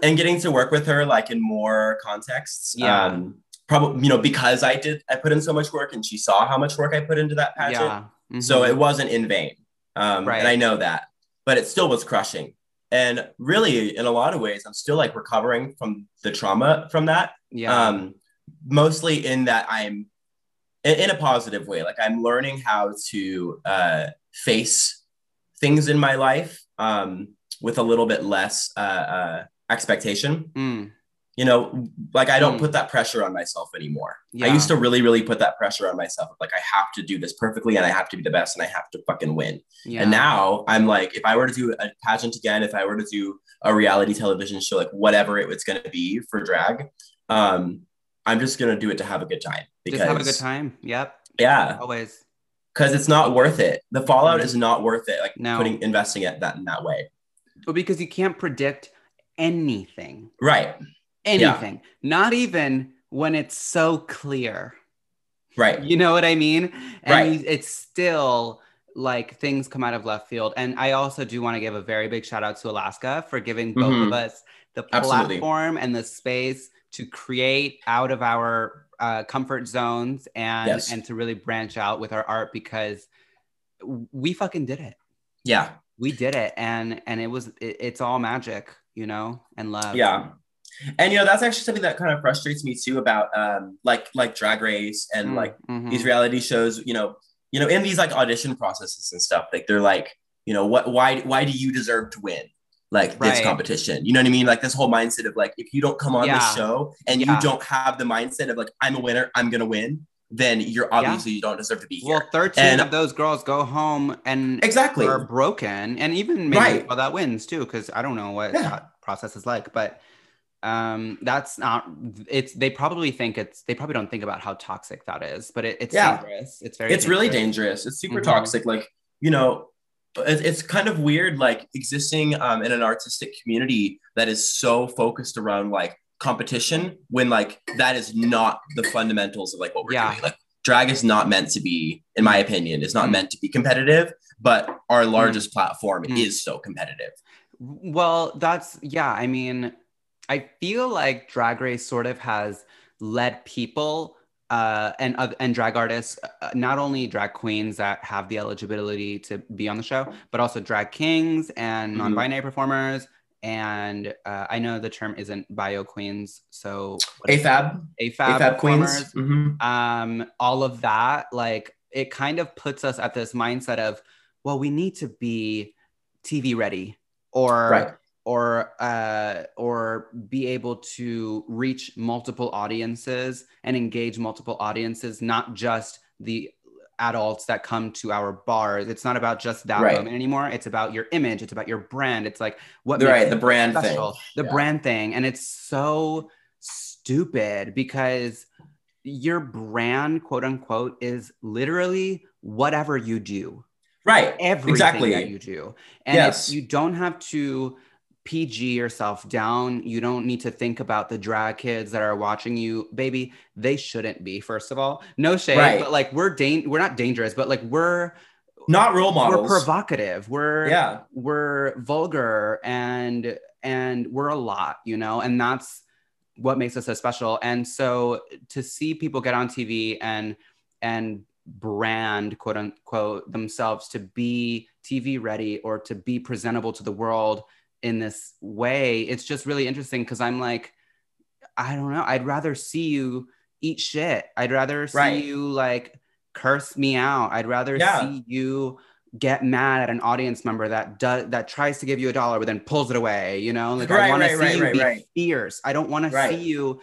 S1: and getting to work with her like in more contexts.
S2: Yeah.
S1: Um, probably you know because I did I put in so much work and she saw how much work I put into that pageant.
S2: Yeah.
S1: So
S2: Mhm.
S1: it wasn't in vain. Um,
S2: Right.
S1: And I know that, but it still was crushing. And really, in a lot of ways, I'm still like recovering from the trauma from that.
S2: yeah.
S1: Um, mostly in that I'm in, in a positive way. Like I'm learning how to uh, face things in my life um, with a little bit less uh, uh, expectation.
S2: Mm.
S1: You know, like I don't
S2: Mm.
S1: put that pressure on myself anymore.
S2: yeah.
S1: I used to really, really put that pressure on myself. Like I have to do this perfectly and I have to be the best and I have to fucking win.
S2: yeah.
S1: And now I'm like, if I were to do a pageant again, if I were to do a reality television show, like whatever it was going to be for drag, um, I'm just going to do it to have a good time. Because,
S2: just have a good time. Yep.
S1: Yeah.
S2: Always.
S1: Because it's not worth it. The fallout is not worth it. Like
S2: No.
S1: putting, investing it that in that way.
S2: Well, because you can't predict anything.
S1: Right.
S2: Anything. Not even when it's so clear.
S1: Right.
S2: You know what I mean? And
S1: Right.
S2: it's still like things come out of left field. And I also do want to give a very big shout out to Alaska for giving both of
S1: Mhm.
S2: us the
S1: Absolutely.
S2: platform and the space to create out of our uh, comfort zones and
S1: Yes.
S2: and to really branch out with our art because we fucking did it.
S1: Yeah.
S2: We did it, and and it was it, it's all magic, you know, and love.
S1: Yeah. And you know, that's actually something that kind of frustrates me too about um like like drag race and
S2: Mm,
S1: like
S2: mhm.
S1: these reality shows, you know, you know, in these like audition processes and stuff, like they're like, you know, what why why do you deserve to win? Like this competition. You know what I mean? Like this whole mindset of like if you don't come on
S2: Yeah.
S1: the show and
S2: Yeah.
S1: you don't have the mindset of like I'm a winner, I'm gonna win, then you're obviously you don't deserve to be here.
S2: Well, 13
S1: And-
S2: of those girls go home and
S1: exactly.
S2: are broken, and even maybe
S1: Right.
S2: well, that wins too, because I don't know what
S1: Yeah.
S2: that process is like, but um that's not it's they probably think it's they probably don't think about how toxic that is but it, it's
S1: Yeah.
S2: dangerous it's very
S1: it's really dangerous. It's super
S2: Mhm.
S1: toxic. Like, you know, it- it's kind of weird, like existing um, in an artistic community that is so focused around like competition when like that is not the fundamentals of like what we're
S2: Yeah.
S1: doing. Like drag is not meant to be, in my opinion, is not
S2: Mm.
S1: meant to be competitive, but our largest platform
S2: Mm.
S1: is so competitive.
S2: Well, that's yeah. I mean, I feel like Drag Race sort of has led people uh, and oth- and drag artists, uh, not only drag queens that have the eligibility to be on the show, but also drag kings and
S1: Mhm.
S2: non-binary performers. And uh, I know the term isn't bio queens, so what is it?
S1: AFAB,
S2: AFAB,
S1: AFAB queens. Mhm.
S2: um, all of that, like it kind of puts us at this mindset of, well, we need to be TV ready or
S1: Right.
S2: Or uh, or be able to reach multiple audiences and engage multiple audiences, not just the adults that come to our bars. It's not about just that
S1: Right.
S2: moment anymore. It's about your image. It's about your brand. It's like what
S1: Right, the brand thing.
S2: the
S1: Yeah.
S2: brand thing, and it's so stupid because your brand, quote unquote, is literally whatever you do
S1: Right.
S2: everything
S1: Exactly.
S2: that you do. And
S1: Yes.
S2: if you don't have to PG yourself down, you don't need to think about the drag kids that are watching you, baby. They shouldn't be. First of all, no shade,
S1: Right.
S2: but like we're dan- we're not dangerous, but like we're
S1: Not role models.
S2: we're provocative. We're
S1: Yeah.
S2: we're vulgar and and we're a lot, you know, and that's what makes us so special. And so to see people get on TV and and brand quote unquote themselves to be TV ready or to be presentable to the world in this way, it's just really interesting because I'm like, I don't know, I'd rather see you eat shit. I'd rather see
S1: Right.
S2: you like curse me out. I'd rather
S1: Yeah.
S2: see you get mad at an audience member that does that tries to give you a dollar but then pulls it away you know like i
S1: Right,
S2: want to see
S1: right,
S2: you
S1: right,
S2: be
S1: right.
S2: fierce i don't want to see you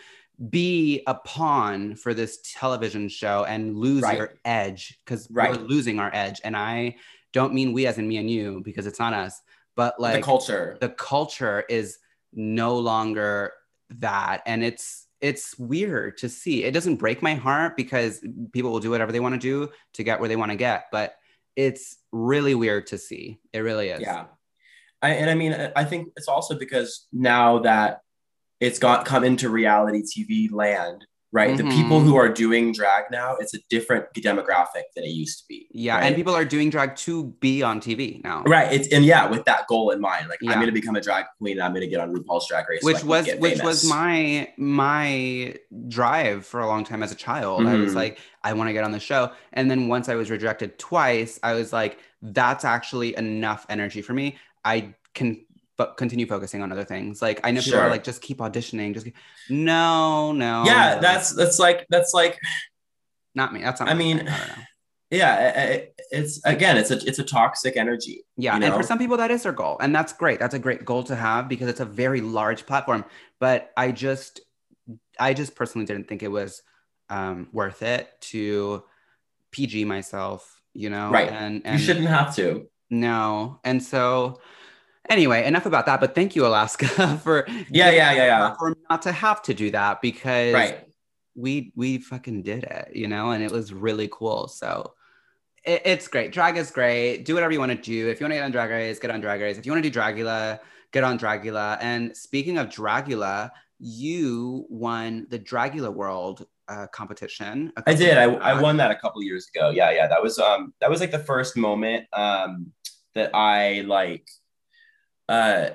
S2: be a pawn for this television show and lose
S1: Right.
S2: your edge because
S1: Right.
S2: we're losing our edge and i don't mean we as in me and you because it's not us but like
S1: the culture.
S2: the culture is no longer that and it's it's weird to see it doesn't break my heart because people will do whatever they want to do to get where they want to get but it's really weird to see it really is
S1: Yeah. I, and I mean, I think it's also because now that it's got come into reality TV land, right? The
S2: Mhm.
S1: people who are doing drag now, it's a different demographic than it used to be.
S2: Yeah,
S1: right?
S2: and people are doing drag to be on TV now.
S1: Right. It's and yeah, with that goal in mind, like
S2: Yeah.
S1: I'm gonna become a drag queen. and I'm gonna get on RuPaul's Drag Race,
S2: which
S1: can
S2: was which was my my drive for a long time as a child i was
S1: Mhm.
S2: like i want to get on the show and then once i was rejected twice i was like that's actually enough energy for me i can but continue focusing on other things like i know people are like just keep auditioning just keep... no no
S1: yeah.
S2: no.
S1: That's that's like that's like
S2: not me that's not
S1: I mean,
S2: thing. i don't know
S1: yeah. It's again, it's a it's a toxic energy.
S2: Yeah,
S1: you
S2: and for some people that is their goal, and that's great. That's a great goal to have because it's a very large platform. But I just, I just personally didn't think it was um, worth it to PG myself, you know.
S1: Right.
S2: And
S1: you
S2: and
S1: shouldn't have to.
S2: no, and so anyway, enough about that. But thank you, Alaska, (laughs) for
S1: Yeah, yeah, yeah, yeah.
S2: for not to have to do that because
S1: Right.
S2: we we fucking did it, you know, and it was really cool. So it, it's great. Drag is great. Do whatever you want to do. If you want to get on Drag Race, get on Drag Race. If you want to do Dragula, get on Dragula. And speaking of Dragula, you won the Dragula World uh, competition.
S1: I did. I, I won that a couple years ago. Yeah, yeah. That was um that was like the first moment um that I like uh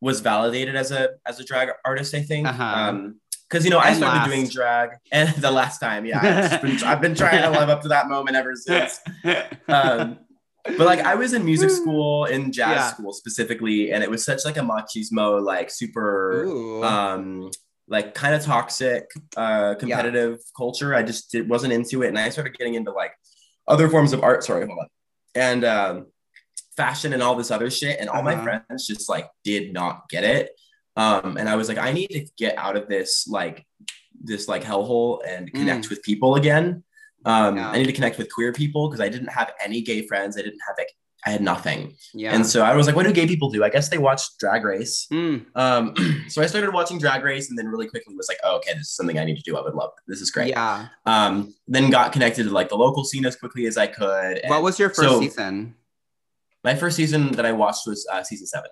S1: was validated as a as a drag artist, I think.
S2: Uh-huh.
S1: Um because you know I started
S2: last.
S1: doing drag and (laughs) the last time, yeah. I've, been, I've been trying to live up to that moment ever since. (laughs) Um, but like I was in music school, in jazz
S2: Yeah.
S1: school specifically, and it was such like a machismo, like super
S2: Ooh.
S1: um like kind of toxic uh competitive culture i just did, wasn't into it and i started getting into like other forms of art sorry hold on and um fashion and all this other shit and all my
S2: Uh-huh.
S1: friends just like did not get it um and i was like i need to get out of this like this like hellhole and connect with people again um
S2: Mm. Yeah.
S1: i need to connect with queer people because i didn't have any gay friends i didn't have like i had nothing
S2: yeah.
S1: and so i was like what do gay people do i guess they watch drag race
S2: Mm,
S1: um, (clears throat) so I started watching Drag Race, and then really quickly was like, oh, okay, this is something I need to do. I would love. This is great.
S2: yeah.
S1: Um, then got connected to like the local scene as quickly as I could. and
S2: What was your first
S1: so-
S2: season?
S1: My first season that I watched was uh, season seven.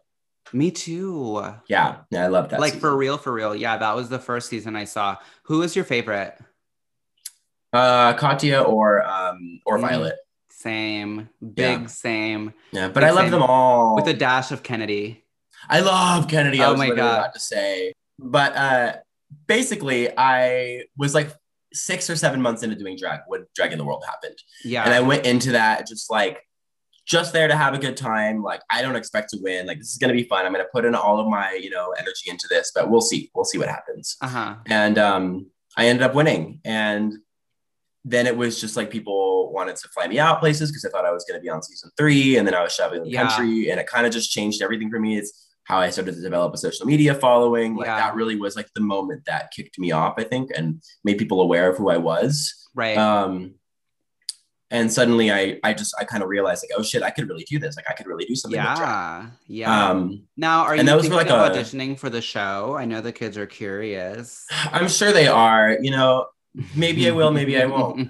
S2: Me too.
S1: Yeah, yeah, I love that.
S2: like
S1: season.
S2: for real, for real. Yeah, that was the first season I saw. Who was your favorite?
S1: uh, Katya or um or
S2: Mm.
S1: Violet.
S2: Same, big
S1: Yeah.
S2: same,
S1: Yeah, but
S2: Big
S1: I love them all.
S2: with a dash of Kennedy.
S1: I love Kennedy. I
S2: Oh
S1: was
S2: my God.
S1: about to say, but uh, basically, I was like six or seven months into doing drag when Drag in the World happened.
S2: Yeah,
S1: And I went into that just like, just there to have a good time. Like, I don't expect to win. Like, this is going to be fun. I'm going to put in all of my, you know, energy into this, but we'll see. We'll see what happens.
S2: uh huh.
S1: And um, I ended up winning. And then it was just like people wanted to fly me out places because I thought I was going to be on season three. And then I was traveling the
S2: Yeah.
S1: country. And it kind of just changed everything for me. It's how I started to develop a social media following. Like,
S2: Yeah.
S1: that really was like the moment that kicked me off, I think, and made people aware of who I was
S2: Right.
S1: um and suddenly i i just i kind of realized like oh shit i could really do this like i could really do something
S2: yeah. Yeah.
S1: um
S2: now, are you
S1: and that was like a-
S2: auditioning for the show? I know the kids are curious.
S1: i'm sure they are you know maybe i will maybe i won't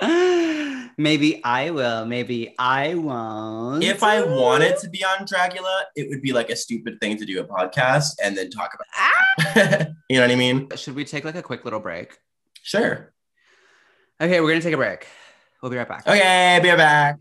S1: (laughs)
S2: maybe I will. Maybe I won't.
S1: if i wanted to be on dragula it would be like a stupid thing to do a podcast and then talk about (laughs) you know what i mean
S2: Should we take like a quick little break?
S1: sure
S2: Okay, we're gonna take a break. We'll be right back.
S1: okay be right back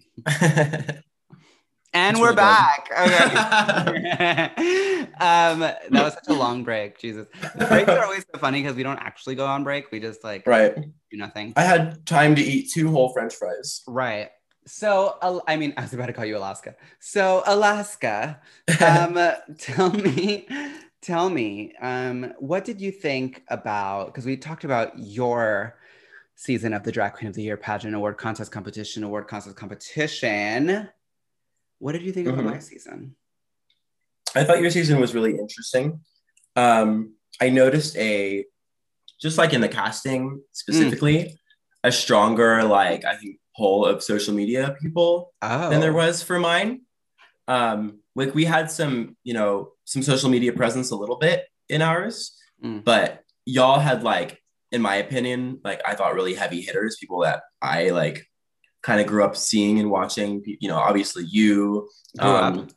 S2: and we're back. Okay. (laughs) um, that was such a long break. Jesus. The breaks are always so funny because we don't actually go on break. We just like
S1: right
S2: do nothing.
S1: i had time to eat two whole french fries
S2: Right. So, Al- I mean, (laughs) I was about to call you Alaska. So, Alaska, (laughs) um, tell me, tell me, um, what did you think about? Because we talked about your season of the Drag Queen of the Year pageant award contest competition, award contest competition. What did you think about
S1: Mhm.
S2: my season?
S1: I thought your season was really interesting. Um, I noticed a just like in the casting specifically, a stronger like I think pull of social media people
S2: Oh,
S1: than there was for mine. Um, like we had some, you know, some social media presence a little bit in ours,
S2: Mm.
S1: but y'all had like, in my opinion, like I thought really heavy hitters, people that I like kind of grew up seeing and watching. You know, obviously you. Um,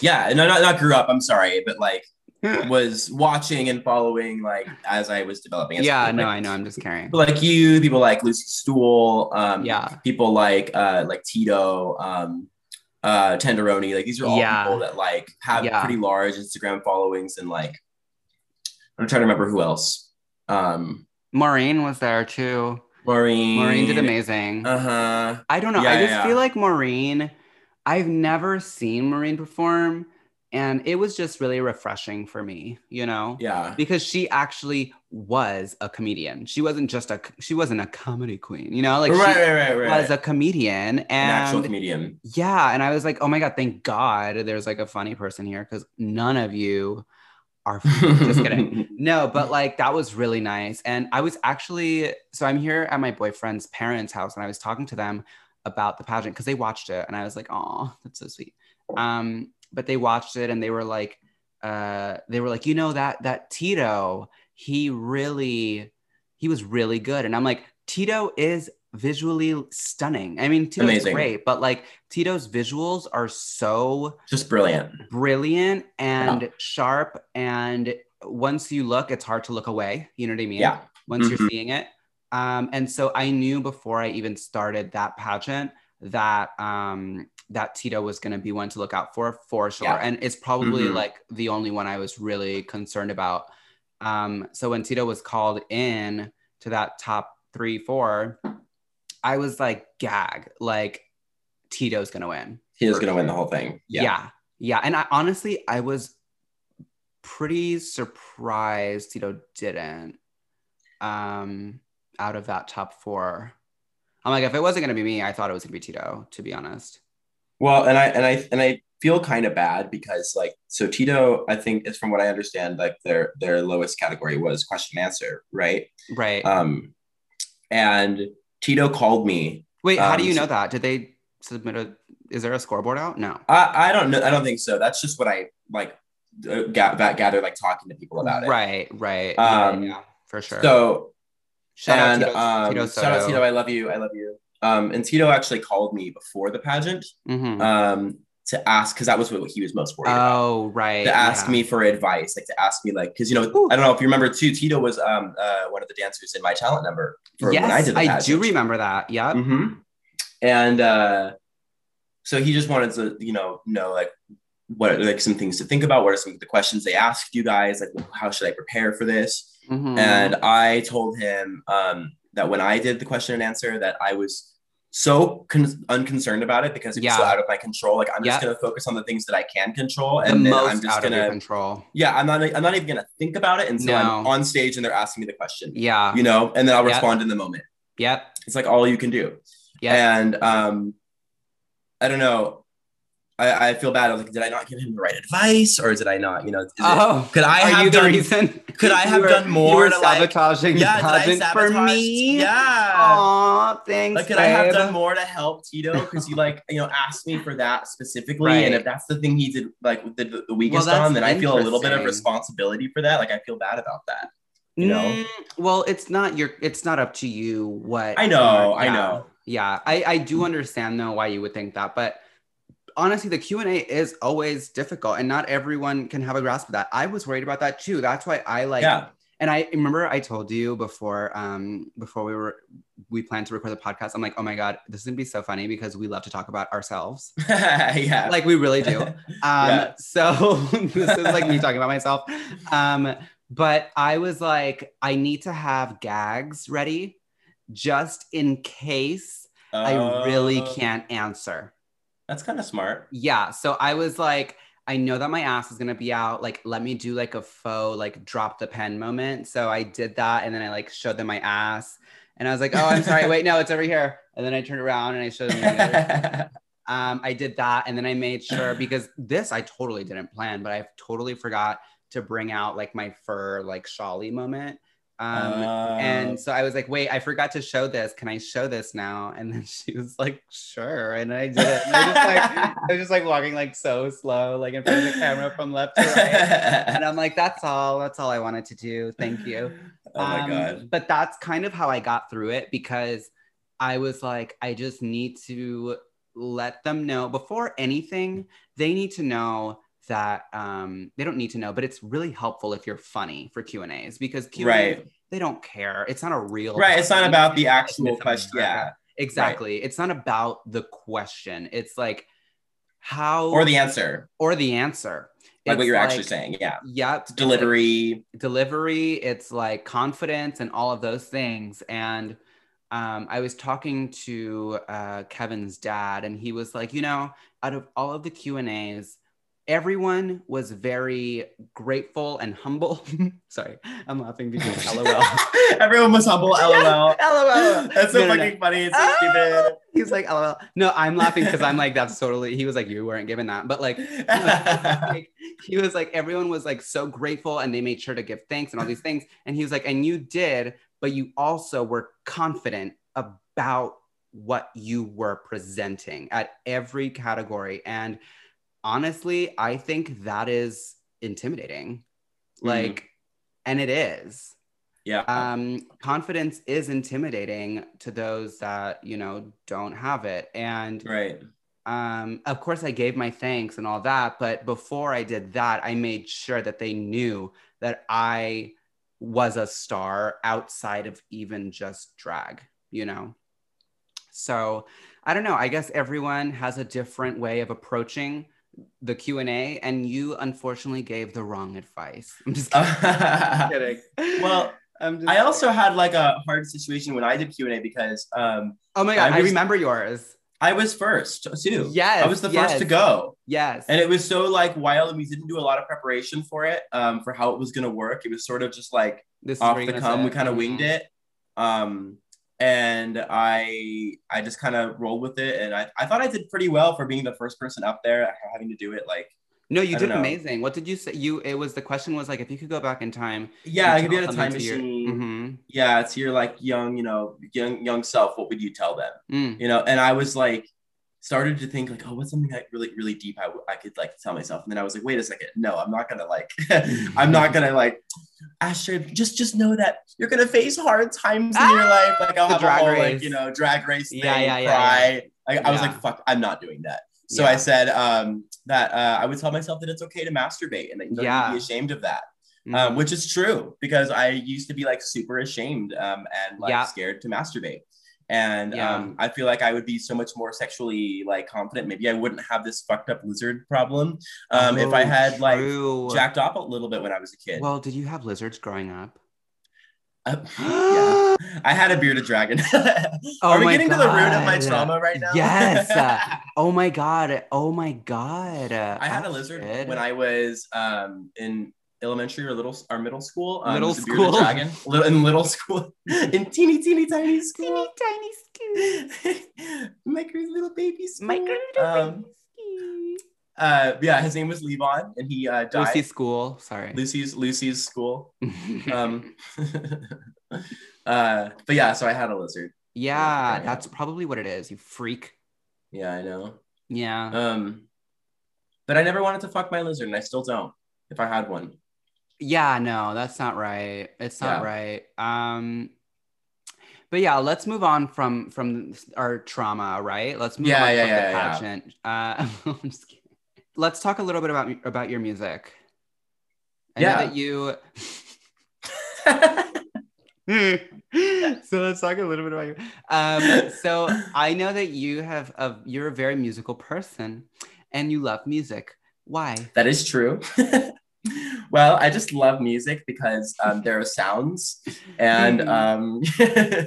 S1: Yeah, no, not not grew up. I'm sorry, but like (laughs) was watching and following like as I was developing. as
S2: yeah,
S1: like,
S2: no, I know. I'm just carrying.
S1: Like you, people like Lucy Stoole, um,
S2: Yeah.
S1: people like uh, like Tito, um, uh, Tenderoni. Like these are all
S2: Yeah.
S1: people that like have
S2: Yeah.
S1: pretty large Instagram followings and like I'm trying to remember who else. Um,
S2: Maureen was there too.
S1: Maureen.
S2: Maureen did amazing.
S1: Uh huh.
S2: I don't know.
S1: Yeah,
S2: I just
S1: yeah.
S2: feel like Maureen, I've never seen Maureen perform. And it was just really refreshing for me, you know?
S1: Yeah.
S2: Because she actually was a comedian. She wasn't just a she wasn't a comedy queen, you know? Like
S1: right,
S2: she
S1: right, right, right.
S2: was a comedian
S1: An actual comedian.
S2: yeah, and I was like, "Oh my god, thank God there's like a funny person here cuz none of you are just kidding. (laughs) No, but like that was really nice. And I was actually, so I'm here at my boyfriend's parents' house and I was talking to them about the pageant because they watched it and I was like, oh, that's so sweet. Um, but they watched it and they were like, uh, they were like, you know, that that Tito, he really, he was really good. And I'm like, Tito is visually stunning. I mean, Tito's
S1: Amazing.
S2: great, but like Tito's visuals are so
S1: Just brilliant.
S2: brilliant and sharp and once you look it's hard to look away you know what i mean
S1: Yeah.
S2: once
S1: Mhm.
S2: you're seeing it um, and so i knew before i even started that pageant that um, that tito was going to be one to look out for for sure
S1: Yeah.
S2: and it's probably
S1: Mhm.
S2: like the only one i was really concerned about um, so when tito was called in to that top three four i was like gag like tito's to win
S1: going to win the whole thing.
S2: yeah. yeah. Yeah. And I honestly, I was pretty surprised Tito didn't um out of that top four. I'm like, if it wasn't gonna be me, I thought it was gonna be Tito, to be honest.
S1: Well, and I and I and I feel kind of bad because like so Tito, I think is from what I understand, like their their lowest category was question and answer, right?
S2: Right.
S1: Um, and Tito called me.
S2: Wait, how do
S1: um,
S2: you
S1: so-
S2: know that? Did they submit a is there a scoreboard out? No.
S1: I I don't know. I don't think so. That's just what I like uh, ga- that gather like talking to people about it.
S2: Right, right. Yeah,
S1: Um,
S2: yeah, for sure.
S1: So
S2: shout
S1: and
S2: out Tito,
S1: um,
S2: Tito
S1: shout out Tito. I love you. I love you. Um, and Tito actually called me before the pageant
S2: Mhm.
S1: um, to ask because that was what he was most worried about.
S2: Oh, right.
S1: to ask
S2: yeah.
S1: me for advice, like to ask me, like, because you know,
S2: Ooh.
S1: I don't know if you remember too. Tito was um uh, one of the dancers in my talent number for
S2: yes,
S1: when I did the
S2: I do remember that. Yep.
S1: hmm And uh, so he just wanted to, you know, know like what are like some things to think about. What are some of the questions they asked you guys? Like, how should I prepare for this?
S2: Mhm.
S1: And I told him um, that when I did the question and answer, that I was so con- unconcerned about it because it's was so out of my control. Like I'm just gonna focus on the things that I can control,
S2: the
S1: and then
S2: most
S1: I'm just
S2: out of your
S1: gonna
S2: control.
S1: yeah, I'm not. I'm not even gonna think about it until I'm on stage and they're asking me the question.
S2: Yeah.
S1: You know, and then I'll
S2: Yep.
S1: respond in the moment.
S2: Yep.
S1: It's like all you can do.
S2: Yeah,
S1: And um, I don't know. I, I feel bad. I was like, did I not give him the right advice, or did I not? You know, is it-
S2: oh,
S1: could I have done?
S2: reason?
S1: could I (laughs) have
S2: were-
S1: done more
S2: You were
S1: to, like-
S2: sabotaging
S1: yeah,
S2: the
S1: did I
S2: for me.
S1: Yeah.
S2: Aw, thanks.
S1: Like, could I have done more to help Tito? Because he like, you know, asked me for that specifically,
S2: Right.
S1: and if that's the thing he did like the, the weakest
S2: that's
S1: on, then I feel a little bit of responsibility for that. Like, I feel bad about that. you know?
S2: Mm, well, it's not your. It's not up to you. What
S1: I know, I know.
S2: Yeah, I I do understand though why you would think that, but honestly, the Q and A is always difficult, and not everyone can have a grasp of that. I was worried about that too. That's why I like.
S1: yeah.
S2: And I remember I told you before, um, before we were we planned to record the podcast. I'm like, oh my god, this is gonna be so funny because we love to talk about ourselves, (laughs)
S1: yeah.
S2: like we really do. (laughs) Um,
S1: Yeah.
S2: so (laughs) this is like me talking about myself. Um, but I was like, I need to have gags ready just in case I really
S1: Uh,
S2: can't answer.
S1: That's kind of smart.
S2: Yeah. So I was like, I know that my ass is gonna be out. Like, let me do like a faux, like drop the pen moment. So I did that and then I like showed them my ass. And I was like, oh, I'm sorry. Wait, no, it's over here. And then I turned around and I showed them (laughs) um, I did that, and then I made sure because this I totally didn't plan, but I totally forgot to bring out like my fur like shawly moment. Um,
S1: Uh,
S2: and so I was like, wait, I forgot to show this. Can I show this now? And then (laughs) she was like, sure. And I did it. And I just like I was just like walking like so slow, like in front of the camera from left to right. And I'm like, that's all. That's all I wanted to do. Thank you.
S1: oh my
S2: Um,
S1: god.
S2: But that's kind of how I got through it because I was like, I just need to let them know before anything, they need to know that um, they don't need to know, but it's really helpful if you're funny for Q and A's because Q
S1: Right.
S2: they don't care. It's not a real
S1: Right. It's not about the actual question. Yeah.
S2: Exactly. It's not about the question. It's like how
S1: Or the answer,
S2: or the answer.
S1: like what you're actually saying. Yeah.
S2: Yep. it's like
S1: Delivery.
S2: delivery. It's like confidence and all of those things. And um, I was talking to uh, Kevin's dad, and he was like, you know, out of all of the Q and A's, everyone was very grateful and humble. (laughs) Sorry, I'm laughing because (laughs) LOL. (laughs)
S1: Everyone was humble. LOL.
S2: LOL.
S1: That's so
S2: No, no, no.
S1: fucking funny. It's so
S2: Ah!
S1: stupid.
S2: He's like, LOL. No, I'm laughing because I'm like, that's totally. He was like, you weren't given that, but like, like, he was like everyone was like so grateful and they made sure to give thanks and all these things and he was like and you did but you also were confident about what you were presenting at every category and honestly i think that is intimidating like and it is
S1: yeah.
S2: um confidence is intimidating to those that you know don't have it and
S1: right.
S2: um, of course, I gave my thanks and all that. But before I did that, I made sure that they knew that I was a star outside of even just drag, you know? So I don't know. I guess everyone has a different way of approaching the Q&A and you unfortunately gave the wrong advice. (laughs) I'm just (laughs) kidding.
S1: well, (laughs)
S2: I'm just
S1: I also had like a hard situation when I did Q and A because um,
S2: Oh my god,
S1: I
S2: I, remember yours.
S1: I was first too.
S2: Yes.
S1: I was the first to go,
S2: Yes.
S1: and it was so like wild, and we didn't do a lot of preparation for it, um, for how it was gonna work. It was sort of just like
S2: this is
S1: off the come. We kind of
S2: Mhm.
S1: winged it, um, and I I just kind of rolled with it, and I, I thought I did pretty well for being the first person up there, having to do it like
S2: No, you
S1: I
S2: did amazing. What did you say? You it was the question was like if you could go back in time.
S1: yeah, if you
S2: tell
S1: a time
S2: to your-
S1: machine.
S2: Mhm.
S1: Yeah, it's your like young, you know, young young self. What would you tell them?
S2: Mm.
S1: you know and i was like started to think like oh what's something like really really deep I, I could like tell myself and then i was like wait a second no i'm not gonna like (laughs) i'm not gonna like Astrid, just just know that you're gonna face hard times in your life like i'll
S2: Ah! The
S1: have
S2: drag
S1: a whole
S2: race.
S1: like you know drag race thing,
S2: Yeah, yeah, yeah,
S1: cry I, I was like fuck i'm not doing that so i said um that uh, i would tell myself that it's okay to masturbate and that you don't need
S2: Yeah.
S1: to be ashamed of that
S2: Mhm.
S1: um, which is true because I used to be like super ashamed um, and like scared to masturbate. And
S2: Yeah.
S1: um, I feel like I would be so much more sexually like confident. Maybe I wouldn't have this fucked up lizard problem um, if I
S2: Oh,
S1: had like jacked off a little bit when I was a kid.
S2: Well, did you have lizards growing up?
S1: Uh, yeah, I had a bearded dragon. (laughs)
S2: Oh
S1: Are we getting to the root of my
S2: God.
S1: trauma right now?
S2: Yes. (laughs) Oh my god. Oh my god.
S1: I had a lizard when I was um, in elementary or little or middle school. Um,
S2: Middle
S1: it was a
S2: school.
S1: dragon. (laughs) Little, in little school, (laughs) in teeny teeny tiny school.
S2: Teeny, tiny skin. (laughs)
S1: Micro little baby school.
S2: Micro little
S1: Um, uh, yeah, his name was Levon, and he uh, died.
S2: Lucy school. Sorry.
S1: Lucy's Lucy's school. Um, uh, but yeah, so I had a lizard.
S2: yeah, that's probably what it is. You freak.
S1: Yeah, I know.
S2: Yeah.
S1: Um, but I never wanted to fuck my lizard, and I still don't. If I had one.
S2: Yeah, no, that's not right. It's not
S1: Yeah.
S2: right. Um but yeah, let's move on from from our trauma, right? Let's move
S1: Yeah,
S2: on
S1: yeah,
S2: from
S1: yeah,
S2: the pageant. Uh, (laughs) I'm just kidding. Let's talk a little bit about about your music. I
S1: Yeah.
S2: know that you (laughs) (laughs) so let's talk a little bit about you. Um, so I know that you have a you're a very musical person and you love music. Why?
S1: That is true. Well, I just love music because um, there are sounds and
S2: Mhm.
S1: um,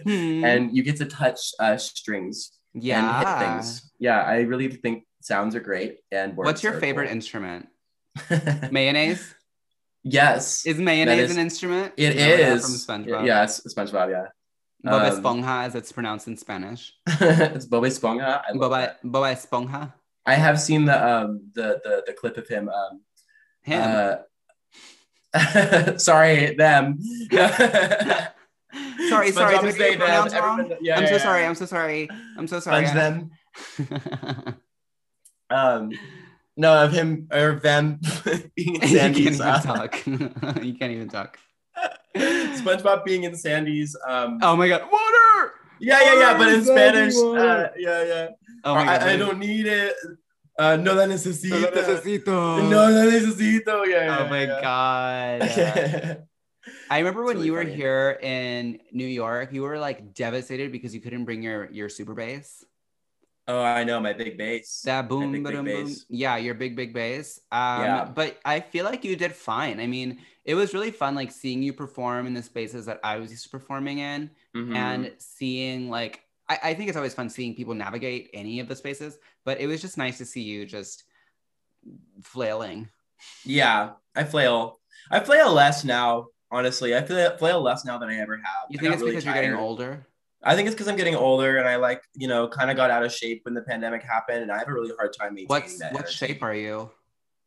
S1: (laughs)
S2: Hmm.
S1: and you get to touch uh, strings and hit
S2: yeah.
S1: things. Yeah, I really think sounds are great. And
S2: What's your favorite
S1: cool.
S2: instrument? (laughs) Mayonnaise?
S1: yes,
S2: Is mayonnaise
S1: is-
S2: an instrument?
S1: it
S2: Remember that
S1: is.
S2: From SpongeBob.
S1: Yeah, it's SpongeBob. Yeah,
S2: Bob
S1: Um,
S2: Esponja, as it's pronounced in Spanish. (laughs)
S1: it's Bob Esponja. I, love
S2: Bob. Bob Esponja.
S1: I have seen the um the the, the clip of him. Um,
S2: Him.
S1: uh, (laughs) sorry, them. (laughs)
S2: sorry, sorry. Did I
S1: is
S2: get
S1: they,
S2: your
S1: them,
S2: pronouns wrong?
S1: everyone- yeah,
S2: I'm
S1: yeah,
S2: so
S1: yeah.
S2: sorry. I'm so sorry. I'm so sorry.
S1: Sponge them. (laughs) Um, no, of him or them being in
S2: you can't even
S1: uh,
S2: talk. you can't even talk.
S1: SpongeBob being in Sandy's. Um,
S2: Oh my god, water!
S1: yeah, yeah, yeah, but in
S2: Sandy
S1: Spanish. Uh, yeah, yeah.
S2: Oh my god.
S1: I, I don't need it. Uh, no la necesito.
S2: No la necesito.
S1: No la necesito. Yeah.
S2: Oh my
S1: yeah.
S2: god. (laughs) I remember when
S1: really
S2: you were
S1: funny.
S2: here in New York, you were like devastated because you couldn't bring your your super bass.
S1: oh, I know my big bass.
S2: That boom,
S1: big, big
S2: boom. Yeah, your big, big bass. Um,
S1: Yeah.
S2: But I feel like you did fine. I mean, it was really fun, like seeing you perform in the spaces that I was used to performing in,
S1: Mhm.
S2: and seeing like I, I think it's always fun seeing people navigate any of the spaces. But it was just nice to see you just flailing.
S1: yeah, I flail. I flail less now. Honestly, I flail, flail less now than I ever have.
S2: You think it's
S1: really
S2: because you're getting older?
S1: I think it's because I'm getting older and I like, you know, kind of got out of shape when the pandemic happened, and I have a really hard time maintaining
S2: What's
S1: that.
S2: what
S1: energy.
S2: shape are you?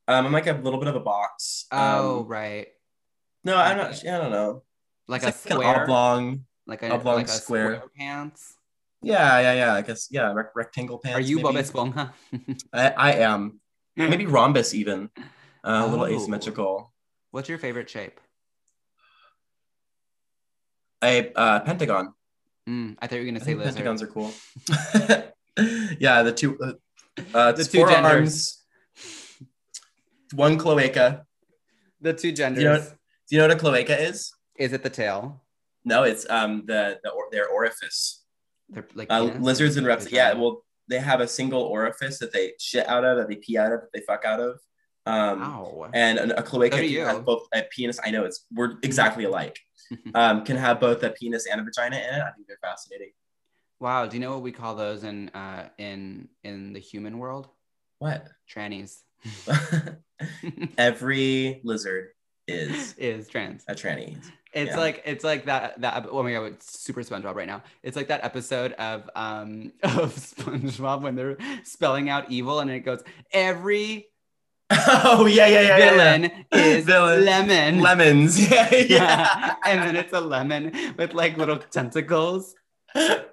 S1: Um, I'm like a little bit of a box.
S2: Oh,
S1: Um,
S2: right.
S1: no, I'm not. I don't know.
S2: Like
S1: It's
S2: a
S1: like
S2: square,
S1: oblong.
S2: like a
S1: oblong
S2: like a
S1: square.
S2: square pants.
S1: Yeah, yeah, yeah. I guess yeah. Rec- rectangle pants.
S2: Are you
S1: maybe.
S2: Bob Esponja? (laughs)
S1: I, I am. Maybe (laughs) rhombus even. Uh, a little
S2: Oh.
S1: asymmetrical.
S2: What's your favorite shape?
S1: A uh, pentagon.
S2: Mm, I thought you were gonna say lizard.
S1: pentagons are cool. (laughs) yeah, the two. Uh, uh,
S2: The two genders.
S1: arms, one cloaca.
S2: The two genders.
S1: You know, do you know what a cloaca is?
S2: Is it the tail?
S1: No, it's um the, the or, their orifice.
S2: They're like
S1: Uh, lizards and reptiles. Yeah, well, they have a single orifice that they shit out of, that they pee out of, that they fuck out of. Um,
S2: Ow.
S1: and an- a cloaca can
S2: you.
S1: have both a penis. I know it's we're exactly alike. (laughs) um, can have both a penis and a vagina in it. I think they're fascinating.
S2: Wow. Do you know what we call those in uh in in the human world?
S1: What?
S2: Trannies. (laughs) (laughs)
S1: Every lizard is
S2: is trans.
S1: a tranny.
S2: It's
S1: Yeah.
S2: like it's like that that oh my god, it's super SpongeBob right now. It's like that episode of um (laughs) of SpongeBob when they're spelling out evil and it goes every (laughs)
S1: oh yeah, yeah, yeah. yeah,
S2: villain is (laughs)
S1: Villain.
S2: lemon.
S1: yeah. Lemons. Yeah, yeah.
S2: and then it's a lemon with like little tentacles.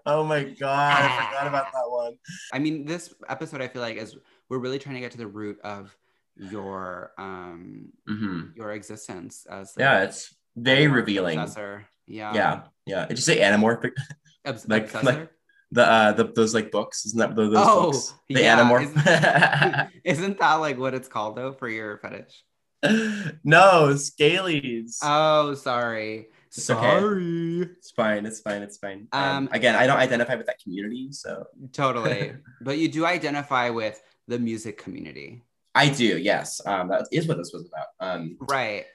S1: oh my god, I forgot about that one.
S2: I mean, this episode I feel like is we're really trying to get to the root of your um
S1: hmm
S2: your existence as the
S1: Yeah, it's very revealing.
S2: obsessor. Yeah.
S1: Yeah, yeah. Did you say anamorphic? (laughs)
S2: Obs-
S1: Like- like- The uh, the those like books, isn't that those
S2: Oh,
S1: books? The
S2: yeah,
S1: anamorph. (laughs) (laughs)
S2: Isn't that like what it's called though for your fetish?
S1: no, scalies.
S2: Oh, sorry.
S1: It's okay.
S2: sorry.
S1: It's fine. It's fine. It's fine. Um,
S2: Um,
S1: again, I don't identify with that community, so
S2: Totally. but you do identify with the music community.
S1: I do. Yes, um, that is what this was about. Um,
S2: Right.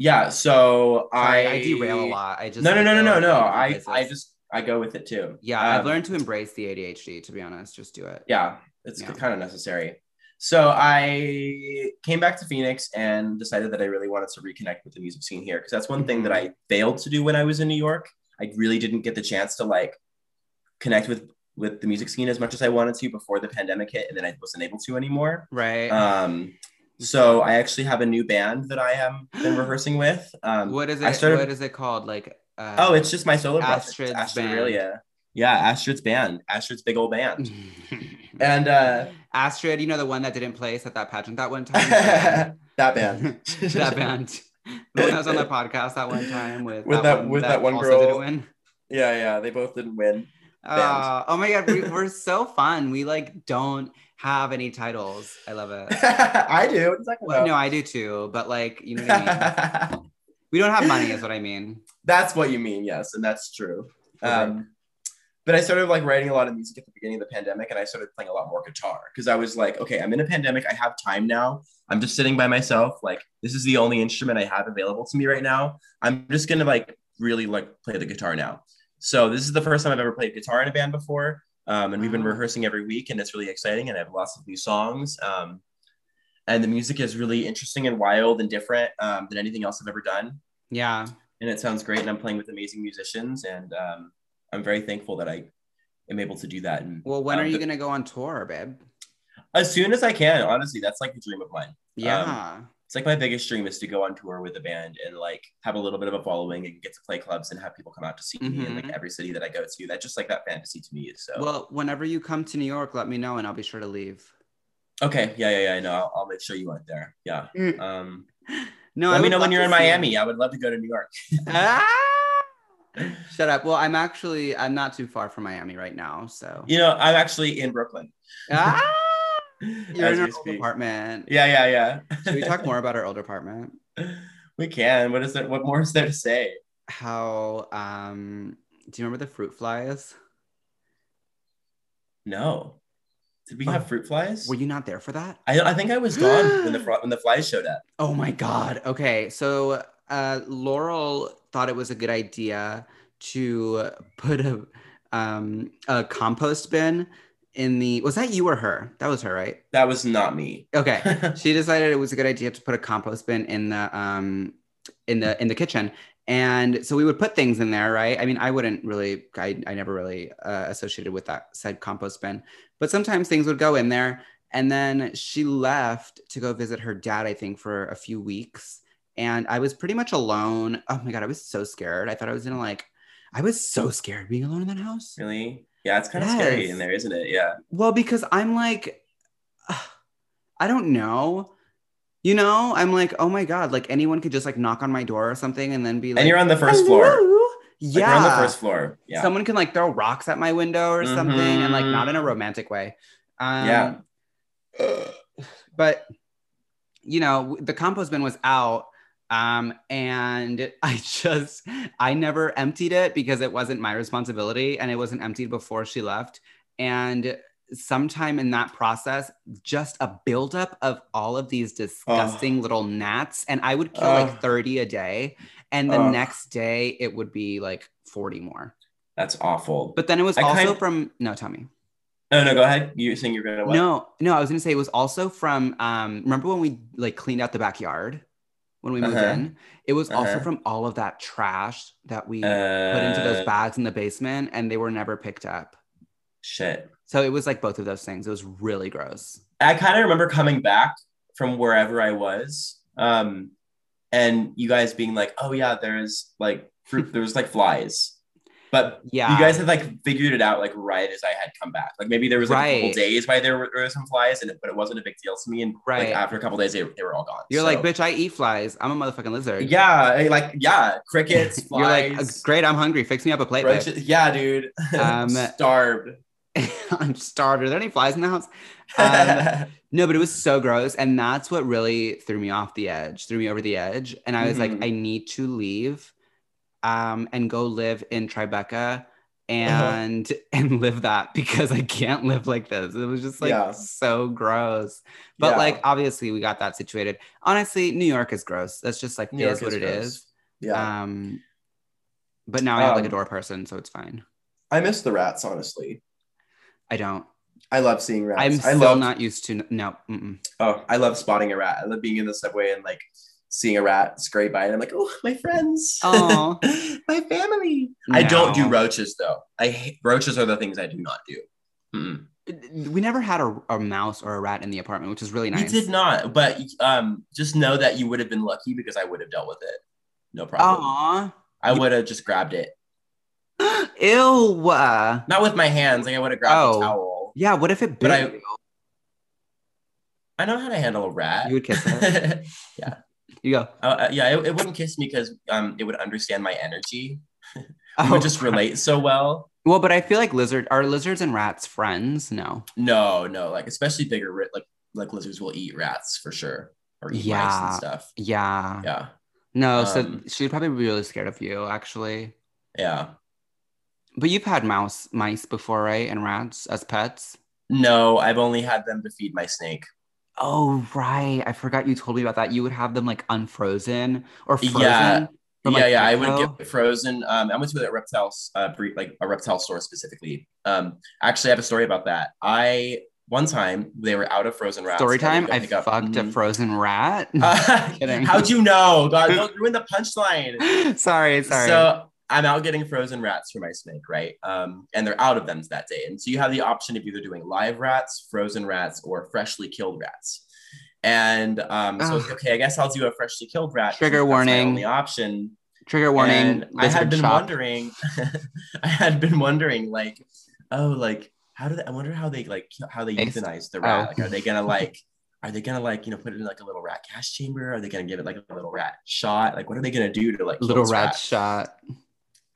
S1: Yeah. So
S2: Sorry,
S1: I
S2: I, derail a lot. I just
S1: No, no, no, no, no, no. I
S2: places.
S1: I just I go with it too.
S2: yeah,
S1: Um,
S2: I've learned to embrace the ADHD. To be honest, just do it.
S1: Yeah, it's
S2: Yeah.
S1: kind of necessary. So I came back to Phoenix and decided that I really wanted to reconnect with the music scene here because that's one thing that I failed to do when I was in New York. I really didn't get the chance to like connect with with the music scene as much as I wanted to before the pandemic hit, and then I wasn't able to anymore.
S2: Right.
S1: Um, so I actually have a new band that I am been (gasps) rehearsing with. Um,
S2: what is it?
S1: I started-
S2: what is it called? Like. Uh,
S1: oh, it's just my solo project,
S2: Astrid's
S1: Astrid
S2: band.
S1: Aurelia. Yeah, Astrid's band, Astrid's big old band, (laughs) and uh,
S2: Astrid. You know the one that didn't place at that pageant that one time. (laughs)
S1: that band. (laughs)
S2: that band. The one that was on the podcast that one time with
S1: With that- with that one
S2: also
S1: girl.
S2: didn't win.
S1: Yeah, yeah, they both didn't win.
S2: Uh, oh my god, we, we're so fun. We like don't have any titles. I love it. (laughs)
S1: I do. What are you talking
S2: Well, no, I do too, but like you know what I mean. (laughs) we don't have money, is what I mean.
S1: that's what you mean, yes, and that's true. Um, but I started like writing a lot of music at the beginning of the pandemic, and I started playing a lot more guitar because I was like, okay, I'm in a pandemic. I have time now. I'm just sitting by myself. Like this is the only instrument I have available to me right now. I'm just gonna like really like play the guitar now. So this is the first time I've ever played guitar in a band before, um, and we've been rehearsing every week, and it's really exciting. And I have lots of new songs. Um, and the music is really interesting and wild and different um, than anything else I've ever done
S2: Yeah.
S1: and it sounds great. And I'm playing with amazing musicians, and um, I'm very thankful that I am able to do that. And
S2: Well, when
S1: um,
S2: are you gonna go on tour, babe?
S1: As soon as I can, honestly, that's like the dream of mine.
S2: Yeah.
S1: It's like my biggest dream is to go on tour with a band and like have a little bit of a following and get to play clubs and have people come out to see me in like
S2: Mhm.
S1: every city that I go to. That's just like that fantasy to me. So
S2: Well, whenever you come to New York, let me know and I'll be sure to leave.
S1: okay, yeah, yeah, yeah. I know. I'll, I'll make sure you aren't there. Yeah.
S2: Mm.
S1: Um, (laughs)
S2: No,
S1: let
S2: I
S1: me know when you're in
S2: see you.
S1: Miami. I would love to go to New York. (laughs)
S2: Ah! (laughs) Shut up. Well, I'm actually I'm not too far from Miami right now, so
S1: You know, I'm actually in Brooklyn.
S2: ah! (laughs) You're in our old
S1: speak.
S2: apartment.
S1: Yeah, yeah, yeah.
S2: Should we talk more about our old (laughs) apartment?
S1: We can. What is there? What more is there to say?
S2: How um do you remember the fruit flies?
S1: No. Did we
S2: Oh.
S1: have fruit flies?
S2: Were you not there for that?
S1: I, I think I was gone when the (gasps) when the flies showed up.
S2: Oh my god. Okay. So uh Laurel thought it was a good idea to put a um a compost bin in the was that you or her? That was her, right?
S1: That was not me.
S2: Okay. (laughs) she decided it was a good idea to put a compost bin in the um in the in the kitchen and so we would put things in there right i mean i wouldn't really i, I never really uh, associated with that said compost bin but sometimes things would go in there and then she left to go visit her dad i think for a few weeks and i was pretty much alone oh my god i was so scared i thought i was gonna like i was so scared being alone in that house
S1: really? Yeah, it's kind of scary in there, isn't it? Yeah.
S2: well, because I'm like, (sighs) I don't know. You know, I'm like, oh my god, like anyone could just like knock on my door or something and then be like,
S1: and you're on the first floor.
S2: "Hello?"
S1: We're
S2: Yeah,
S1: on the first floor. Yeah.
S2: someone can like throw rocks at my window or something, and like not in a romantic way. Um,
S1: Yeah. (sighs)
S2: but you know, the compost bin was out. Um, and (laughs) I just, I never emptied it because it wasn't my responsibility and it wasn't emptied before she left. And sometime in that process, just a buildup of all of these disgusting little gnats. And I would kill
S1: Ugh.
S2: like 30 a day. And the
S1: Ugh.
S2: next day it would be like 40 more.
S1: That's awful.
S2: But then it was
S1: I
S2: also
S1: kind-
S2: from, no, tell me.
S1: no, no, go ahead. You saying you're gonna what?
S2: No, no, I was gonna say it was also from um remember when we like cleaned out the backyard when we moved
S1: Uh-huh.
S2: in? It was also
S1: Uh-huh.
S2: from all of that trash that we
S1: Uh,
S2: put into those bags in the basement and they were never picked up.
S1: Shit.
S2: So it was like both of those things. It was really gross.
S1: I kind of remember coming back from wherever I was, um, and you guys being like, "Oh yeah, there's like fruit. There was like flies." But
S2: Yeah.
S1: you guys had like figured it out like right as I had come back. Like maybe there was like a couple days why there were, there were some flies, and it, but it wasn't a big deal to me. And
S2: Right.
S1: like after a couple days, they, they were all gone.
S2: You're
S1: So-
S2: like, bitch, I eat flies. I'm a motherfucking lizard.
S1: yeah, like yeah, crickets, (laughs)
S2: You're like, great, I'm hungry. Fix me up a plate. babe."
S1: roaches. Yeah, dude. (laughs)
S2: Um,
S1: Starved. (laughs)
S2: I'm starved. Are there any flies in the house? Um, No, but it was so gross. And that's what really threw me off the edge, threw me over the edge. And I was like,
S1: Mhm.
S2: I need to leave um, and go live in Tribeca and (laughs) and live that because I can't live like this. It was just like
S1: Yeah.
S2: so gross. But
S1: Yeah.
S2: like obviously we got that situated. Honestly, New York is gross. That's just like
S1: New York
S2: is what
S1: is
S2: it
S1: gross.
S2: is.
S1: yeah,
S2: Um but now I have like a
S1: Um,
S2: door person, so it's fine.
S1: I miss the rats. Honestly,
S2: I don't.
S1: I love seeing rats.
S2: I'm still
S1: love
S2: not used to no. Mm-mm.
S1: Oh, I love spotting a rat. I love being in the subway and like seeing a rat scrape by, and I'm like, oh, my friends,
S2: Aw. (laughs)
S1: my family. I don't do roaches though. I hate roaches are the things I do not do. Mm-mm.
S2: we never had a, a mouse or a rat in the apartment, which is really nice.
S1: We did not, but um, just know that you would have been lucky because I would have dealt with it. No problem.
S2: Aw.
S1: I would have just grabbed it, (gasps)
S2: Ew. uh,
S1: not with my hands. Like I would have grabbed
S2: Oh.
S1: a towel.
S2: Yeah, what if it bit
S1: But I-
S2: you?
S1: I know how to handle a rat.
S2: You would kiss (laughs) it. You go.
S1: Uh, uh, yeah, it, it wouldn't kiss me because um, it would understand my energy. (laughs) It
S2: Oh,
S1: would just relate so well.
S2: Well, but I feel like lizard are lizards and rats friends? No.
S1: No, no, like especially bigger, like like lizards will eat rats for sure, or eat mice and stuff.
S2: Yeah.
S1: Yeah,
S2: No, so
S1: Um,
S2: she'd probably be really scared of you, actually.
S1: yeah.
S2: But you've had mouse mice before, right? And rats as pets.
S1: No, I've only had them to feed my snake.
S2: Oh, right. I forgot you told me about that. You would have them like unfrozen or frozen.
S1: Yeah.
S2: from,
S1: yeah,
S2: like,
S1: yeah. I would get frozen. Um, I went to a reptile, uh, like a reptile store specifically. Um, actually, I have a story about that. I one time they were out of frozen rats.
S2: Story time. I fucked a
S1: Mhm.
S2: frozen rat. (laughs) (laughs)
S1: Uh, how'd you know? God, (laughs) don't ruin the punchline.
S2: sorry, sorry.
S1: So I'm out getting frozen rats for my snake, right? Um, and they're out of them that day. And so you have the option of either doing live rats, frozen rats, or freshly killed rats. And um, so okay, I guess I'll do a freshly killed rat.
S2: Trigger warning.
S1: only option.
S2: Trigger warning.
S1: And I had been
S2: shop.
S1: wondering, (laughs) I had been wondering, like, oh, like, how do they? I wonder how they like how they euthanize the rat.
S2: Oh.
S1: Like, are they gonna (laughs) like? Are they gonna like you know put it in like a little rat gas chamber? Are they gonna give it like a little rat shot? Like what are they gonna do to like
S2: Little rat
S1: rat?
S2: shot.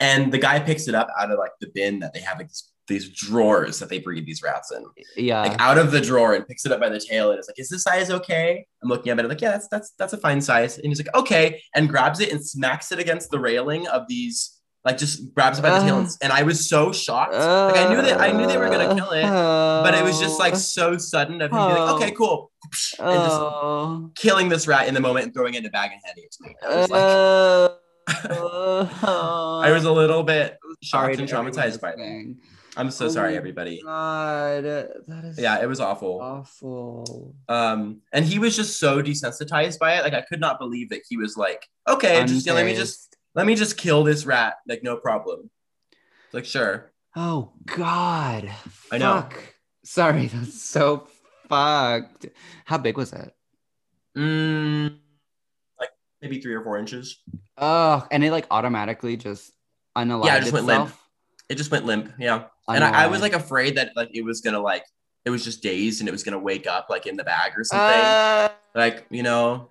S1: And the guy picks it up out of like the bin that they have like these drawers that they breed these rats in,
S2: Yeah.
S1: like out of the drawer, and picks it up by the tail, and is like, "Is this size okay?" I'm looking at it like, "Yeah, that's that's that's a fine size," and he's like, "Okay," and grabs it and smacks it against the railing of these, like just grabs it by the tail, and, and I was so shocked. like I knew that I knew they were gonna kill it, but it was just like so sudden of him being like, "Okay, cool," and just
S2: Oh.
S1: killing this rat in the moment and throwing it in a bag and handing it to me. I was like,
S2: Oh.
S1: I was a little bit shocked and traumatized by it.
S2: listening.
S1: I'm so
S2: Oh
S1: sorry, everybody.
S2: God, that is
S1: Yeah, it was awful.
S2: awful.
S1: Um, and he was just so desensitized by it. Like I could not believe that he was like, okay, just yeah, let me just let me just kill this rat. Like no problem. Like sure.
S2: Oh God.
S1: I know.
S2: Fuck. Sorry, that's so fucked. How big was it?
S1: Mm, maybe three or four inches.
S2: Oh, and it like automatically just unalived
S1: Yeah, it just went limp. It just went limp. Yeah. And I, I was like afraid that like it was gonna like it was just dazed and it was gonna wake up like in the bag or something.
S2: Uh,
S1: like you know.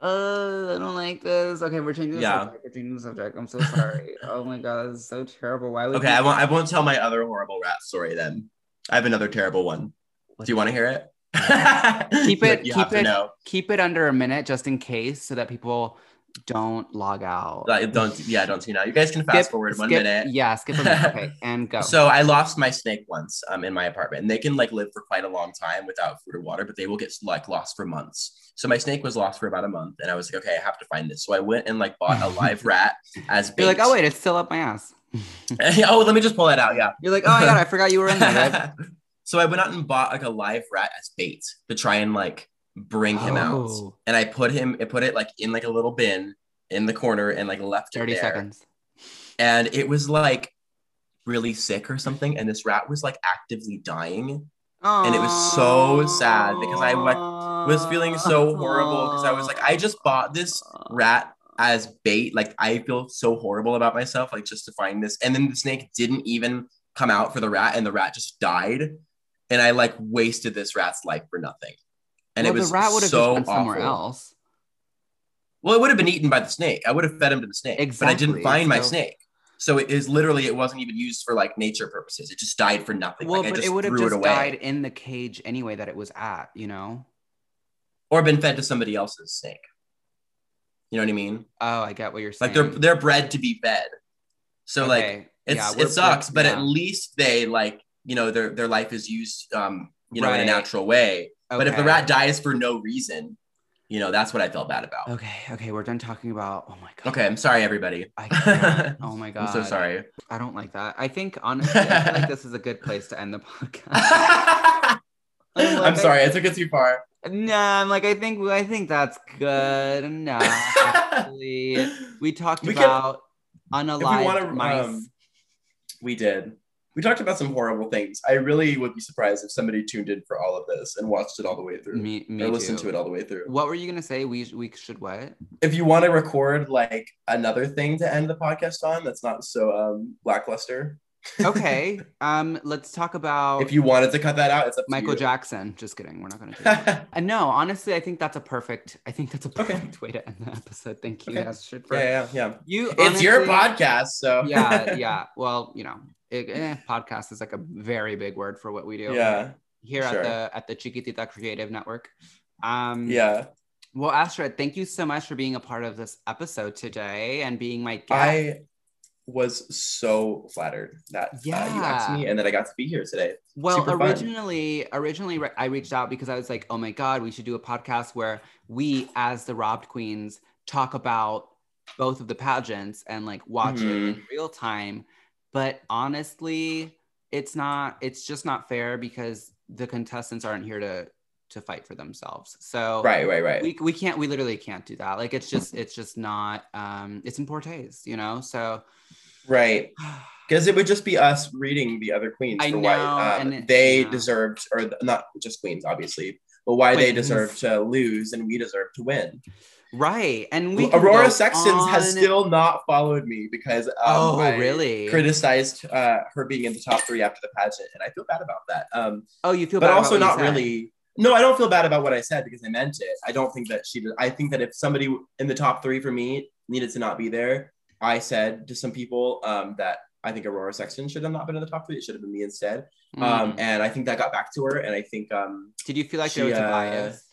S2: uh, I don't like this. Okay, we're changing the
S1: Yeah.
S2: subject. We're changing the subject. I'm so sorry. (laughs) oh my god, this is so terrible. Why would
S1: Okay,
S2: you-
S1: I won't. I won't tell my other horrible rat story then. I have another terrible one.
S2: What
S1: Do you want to hear it?
S2: Keep (laughs) it-
S1: You
S2: keep it-
S1: know.
S2: keep it under a minute just in case so that people don't log out.
S1: Like, don't. Yeah, don't see now. You guys can fast forward one
S2: skip-
S1: minute.
S2: Yeah, skip a minute. (laughs) Okay, and go.
S1: So I lost my snake once um, in my apartment, and they can like live for quite a long time without food or water, but they will get like lost for months. So my snake was lost for about a month, and I was like, okay, I have to find this. So I went and like bought a live (laughs) rat as bait.
S2: You're like, oh wait, it's still up my ass.
S1: oh, let me just pull that out. Yeah.
S2: You're like, oh my god, I forgot you were in there. Babe."
S1: so I went out and bought like a live rat as bait to try and like bring him out.
S2: Oh.
S1: And I put him, I put it like in like a little bin in the corner and like left it
S2: Thirty
S1: there.
S2: seconds.
S1: And it was like really sick or something. And this rat was like actively dying. And it was so sad because I, like, Was feeling so horrible because I was like, I just bought this rat as bait. Like I feel so horrible about myself, like just to find this. And then the snake didn't even come out for the rat, and the rat just died. And I like wasted this rat's life for nothing. And
S2: well,
S1: it was
S2: the rat would have
S1: so
S2: just been somewhere
S1: awful.
S2: else.
S1: Well, it would have been eaten by the snake. I would have fed him to the snake, but I didn't find my snake. So it is literally it wasn't even used for like nature purposes. It just died for nothing.
S2: Well,
S1: like, I
S2: but
S1: just
S2: it would have just died in the cage anyway that it was at. You know.
S1: or been fed to somebody else's snake. You know what I mean?
S2: Oh, I get what you're saying.
S1: Like they're they're bred to be fed. So like it's
S2: yeah,
S1: it sucks, but
S2: yeah.
S1: at least they like you know their their life is used um you know in a natural way. But if the rat dies for no reason, you know that's what I felt bad about.
S2: Okay, okay, we're done talking about. Oh my god.
S1: Okay, I'm sorry everybody.
S2: I. (laughs) Oh my god.
S1: I'm so sorry.
S2: I don't like that. I think honestly, I feel like this is a good place to end the podcast. (laughs)
S1: I'm
S2: like,
S1: sorry, I took it too far.
S2: nah, I'm like I think I think that's good enough. Actually, (laughs) we talked
S1: We can-
S2: about unalived
S1: wanna,
S2: mice.
S1: um, We did. We talked about some horrible things. I really would be surprised if somebody tuned in for all of this and watched it all the way through.
S2: me, me
S1: or
S2: too.
S1: listened to it all the way through.
S2: What were you gonna say? We we should what?
S1: If you want to record like another thing to end the podcast on that's not so um lackluster.
S2: Okay. (laughs) um, let's talk about
S1: If you wanted to cut that out, it's
S2: Michael. Jackson. Just kidding. We're not gonna do that. (laughs) Uh, no, honestly, I think that's a perfect. I think that's a
S1: Okay.
S2: perfect way to end the episode. Thank you,
S1: Okay. Yeah, yeah, yeah.
S2: you.
S1: It's your podcast, so
S2: yeah, (laughs) yeah. Well, you know, it, eh, podcast is like a very big word for what we do.
S1: yeah,
S2: Here
S1: sure.
S2: at the at the Chiquitita Creative Network. Um,
S1: yeah.
S2: Well, Astrid, thank you so much for being a part of this episode today and being my guest.
S1: I was so flattered that uh, you asked me and that I got to be here today.
S2: Well,
S1: Super fun.
S2: originally, originally re- I reached out because I was like, "Oh my god, we should do a podcast where we, as the Robbed Queens, talk about both of the pageants and like watch it
S1: Mm-hmm.
S2: in real time." But honestly, it's not. It's just not fair because the contestants aren't here to to fight for themselves. So
S1: Right, right, right.
S2: we, we can't. We literally can't do that. Like it's just it's just not. Um, it's in poor taste, you know. So.
S1: right. (sighs) Because it would just be us reading the other queens
S2: I
S1: for
S2: know,
S1: why um,
S2: and it-
S1: they
S2: yeah.
S1: deserved, or not just queens, obviously, but why they deserve to lose and we deserve to win.
S2: Right, and we
S1: Aurora
S2: go
S1: Sextons has still not followed me because um,
S2: Oh,
S1: I
S2: really?
S1: criticized uh, her being in the top three after the pageant, and I feel bad about that. Um,
S2: Oh, you feel
S1: but
S2: bad
S1: also
S2: about what
S1: not really. No, I don't feel bad about what I said because I meant it. I don't think that she. Did, I think that if somebody in the top three for me needed to not be there, I said to some people um, that I think Aurora Sexton should have not been in the top three. It should have been me instead.
S2: Mm.
S1: Um, and I think that got back to her. And I think um,
S2: Did you feel like
S1: she,
S2: there was a
S1: uh,
S2: bias?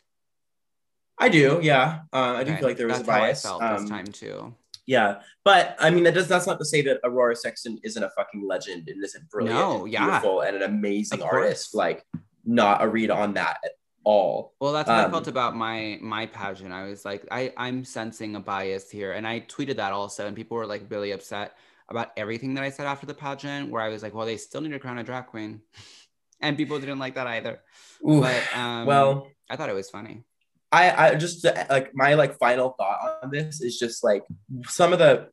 S1: I do, yeah. Uh, I do feel like there was
S2: That's
S1: a bias.
S2: How I felt
S1: Um,
S2: this time too.
S1: Yeah, but I mean that does that's not to say that Aurora Sexton isn't a fucking legend and isn't brilliant,
S2: No,
S1: and
S2: yeah.
S1: beautiful, and an amazing artist. Like, not a read on that at all.
S2: Well, that's what I
S1: um,
S2: felt about my my pageant. I was like, I I'm sensing a bias here, and I tweeted that also, and people were like really upset about everything that I said after the pageant. Where I was like, well, they still need to crown a drag queen, (laughs) and people didn't like that either.
S1: Ooh,
S2: But um,
S1: well,
S2: I thought it was funny.
S1: I I just uh, like my like final thought on this is just like some of the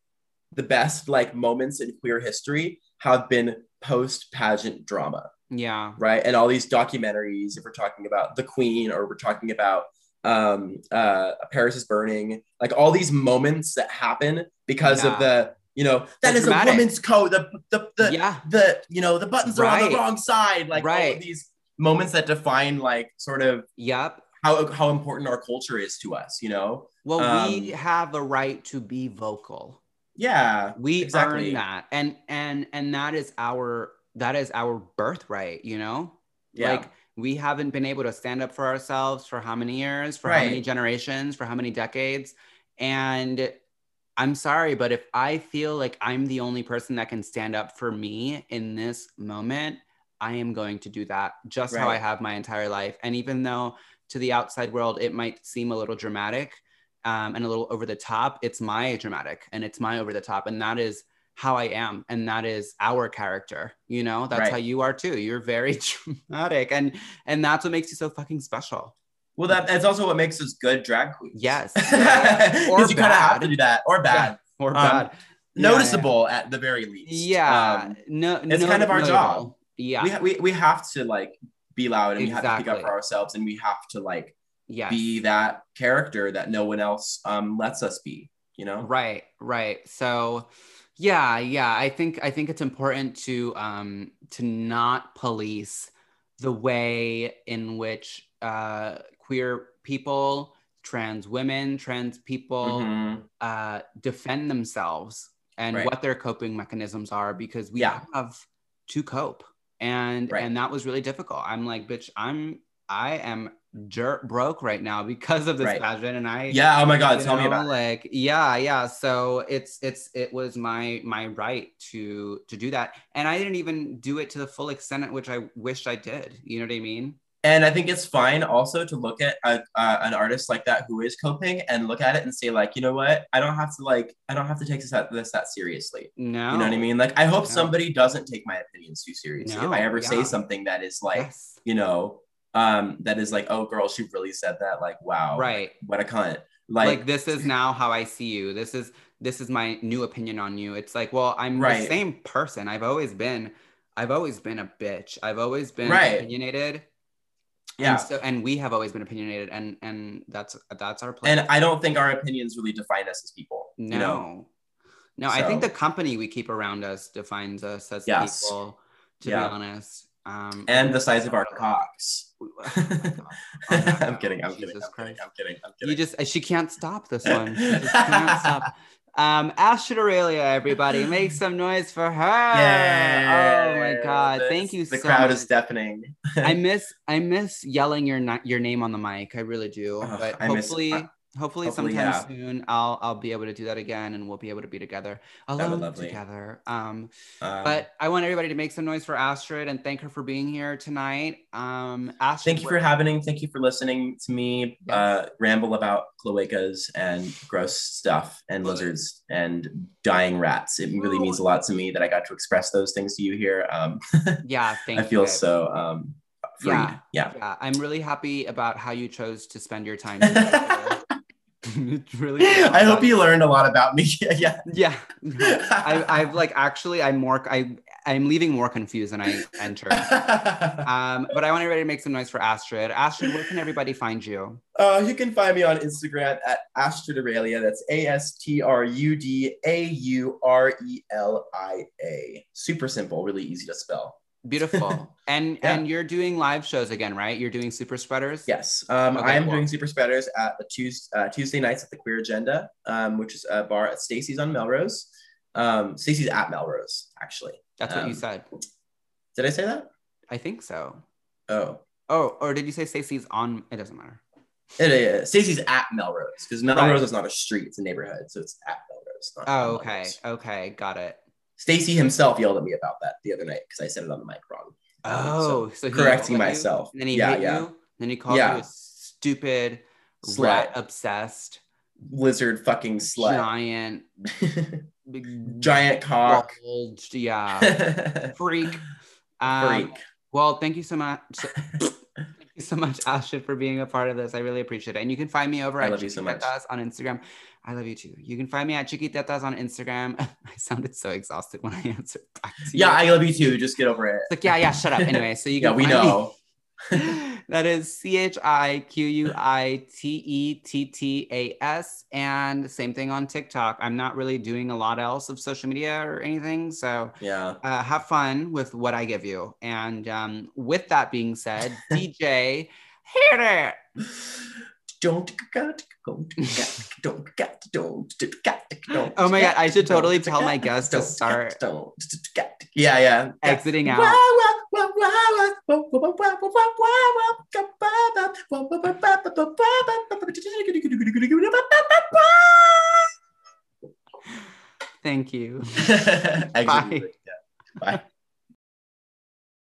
S1: the best like moments in queer history have been post pageant drama.
S2: Yeah,
S1: right? And all these documentaries, if we're talking about The Queen or we're talking about um, uh, Paris is Burning, like all these moments that happen because
S2: Yeah.
S1: of the, you know, that
S2: They're
S1: is
S2: dramatic.
S1: a woman's coat. The the the,
S2: yeah,
S1: the you know the buttons are on the wrong side. Like all
S2: Right.
S1: of these moments that define like sort of
S2: yep.
S1: How how important our culture is to us. You know?
S2: Well, we
S1: Um,
S2: have a right to be vocal.
S1: Yeah.
S2: We
S1: exactly.
S2: earn that, and and and that is our that is our birthright. You know.
S1: Yeah.
S2: Like we haven't been able to stand up for ourselves for how many years, for how many generations, for how many decades. And I'm sorry, but if I feel like I'm the only person that can stand up for me in this moment, I am going to do that just how I have my entire life. And even though to the outside world it might seem a little dramatic um, and a little over the top, it's my dramatic and it's my over the top. And that is how I am. And that is our character. You know, that's
S1: Right.
S2: how you are too. You're very (laughs) dramatic. And and that's what makes you so fucking special.
S1: Well, that, that's also what makes us good drag queens.
S2: Yes. (laughs)
S1: Because you kind of have to do that, or bad.
S2: Or
S1: Um,
S2: bad. Yeah,
S1: noticeable at the very least.
S2: Yeah.
S1: Um,
S2: no,
S1: it's
S2: no-
S1: kind of our
S2: notable.
S1: job.
S2: Yeah.
S1: we, we, we have to like be loud and we have to pick up for ourselves and we have to like
S2: yes.
S1: be that character that no one else um lets us be, you know?
S2: Right, right. So yeah, yeah, I think I think it's important to um to not police the way in which uh queer people, trans women, trans people
S1: Mhm.
S2: uh defend themselves and
S1: Right.
S2: what their coping mechanisms are because we
S1: Yeah.
S2: have to cope. And
S1: Right.
S2: and that was really difficult. I'm like, bitch, I'm I am dirt broke right now because of this
S1: Right.
S2: pageant and I
S1: Yeah. Oh my God. Tell me
S2: know,
S1: about it.
S2: like yeah yeah so it's it's it was my my right to to do that and i didn't even do it to the full extent at which i wished i did you know what i mean
S1: And I think it's fine also to look at a, uh, an artist like that who is coping and look at it and say like, you know what? I don't have to like, I don't have to take this that, this that seriously.
S2: no
S1: You know what I mean? Like, I hope
S2: No.
S1: somebody doesn't take my opinions too seriously.
S2: No,
S1: if I ever
S2: yeah.
S1: say something that is like,
S2: yes.
S1: you know, um, that is like, oh, girl, she really said that. Like, wow,
S2: right
S1: what a cunt.
S2: like,
S1: Like,
S2: this is (laughs) now how i see you this is this is my new opinion on you it's like well i'm the same person i've always been i've always been a bitch i've always been
S1: Right.
S2: opinionated
S1: yeah.
S2: and, so, and we have always been opinionated and and that's that's our place
S1: And I don't think our opinions really define us as people.
S2: No.
S1: You know?
S2: No, I think the company we keep around us defines us as
S1: Yes.
S2: people, to
S1: Yeah.
S2: be honest. Um,
S1: And the size of our cocks. (laughs) (laughs) I'm kidding. I'm kidding. I'm kidding. I'm kidding. I'm
S2: You just, she can't stop this one. She just can't stop. (laughs) Um, Astrud Aurelia, everybody, make some noise for her. Oh my God. Thank you so much.
S1: The
S2: so
S1: crowd
S2: much.
S1: is deafening.
S2: I (laughs) miss, I miss yelling your, your name on the mic. I really do.
S1: Ugh,
S2: but
S1: I miss-
S2: hopefully, hopefully,
S1: hopefully,
S2: sometime
S1: yeah.
S2: soon, I'll, I'll be able to do that again and we'll be able to be together alone together. Um,
S1: Um,
S2: but I want everybody to make some noise for Astrud and thank her for being here tonight. Um, Astrud,
S1: thank you for having. Thank you for listening to me
S2: Yes.
S1: uh, ramble about cloacas and gross stuff and lizards and dying rats. It really means a lot to me that I got to express those things to you here. Um, (laughs)
S2: yeah, thank
S1: I feel
S2: babe.
S1: so um.
S2: Yeah.
S1: Yeah.
S2: Yeah, I'm really happy about how you chose to spend your time. (laughs) together. (laughs) it's really. (laughs)
S1: I hope you learned a lot about me. (laughs) yeah.
S2: Yeah, I, I've like actually, I'm more. I I'm leaving more confused than I entered. Um, but I want everybody to make some noise for Astrud. Astrud, where can everybody find you?
S1: Uh, you can find me on Instagram at Astrud Aurelia. That's A S T R U D A U R E L I A. Super simple, really easy to spell.
S2: Beautiful. (laughs) And
S1: Yeah.
S2: and you're doing live shows again, right? You're doing super spreaders.
S1: Yes, um,
S2: Okay,
S1: I am
S2: cool.
S1: doing Super Spreaders at the Tuesday, uh, Tuesday nights at the Queer Agenda, um, which is a bar at Stacy's on Melrose. Um, Stacey's at Melrose, actually.
S2: That's what you
S1: Um,
S2: said.
S1: Did I say that?
S2: I think so.
S1: Oh,
S2: Oh, or did you say Stacey's on? It doesn't matter.
S1: it is. Stacey's at Melrose because Melrose
S2: Right.
S1: is not a street; it's a neighborhood, so it's at Melrose. Not
S2: Oh,
S1: on
S2: okay.
S1: Melrose.
S2: Okay. Got it.
S1: Stacey himself yelled at me about that the other night because I said it on the mic wrong.
S2: Oh, so, he
S1: correcting
S2: you,
S1: myself.
S2: And then he
S1: Yeah,
S2: hit
S1: yeah.
S2: you. Then he called
S1: Yeah.
S2: you a stupid,
S1: Slut.
S2: rat obsessed,
S1: lizard fucking slut,
S2: giant, (laughs) big,
S1: giant cock,
S2: bulged, yeah, (laughs) freak. Um,
S1: freak.
S2: Well, thank you so much. (laughs) thank you so much, Ashton, for being a part of this. I really appreciate it. And you can find me over
S1: I
S2: at
S1: love you so much.
S2: On Instagram. I love you too. You can find me at Chiquitettas on Instagram. (laughs) I sounded so exhausted when I (laughs) answered back to you.
S1: Yeah, I love you too. Just get over it.
S2: It's like, yeah, yeah, shut up. Anyway, so you (laughs)
S1: Yeah, we know.
S2: that is C H I Q U I T E T T A S. And same thing on TikTok. I'm not really doing a lot else of social media or anything. So
S1: Yeah.
S2: uh, have fun with what I give you. And um, with that being said, DJ, hit it.
S1: Don't got don't don't got don't don't.
S2: Oh my God, I should totally tell my guests to start
S1: yeah yeah
S2: exiting out. Thank you. Bye.
S1: yeah. Bye.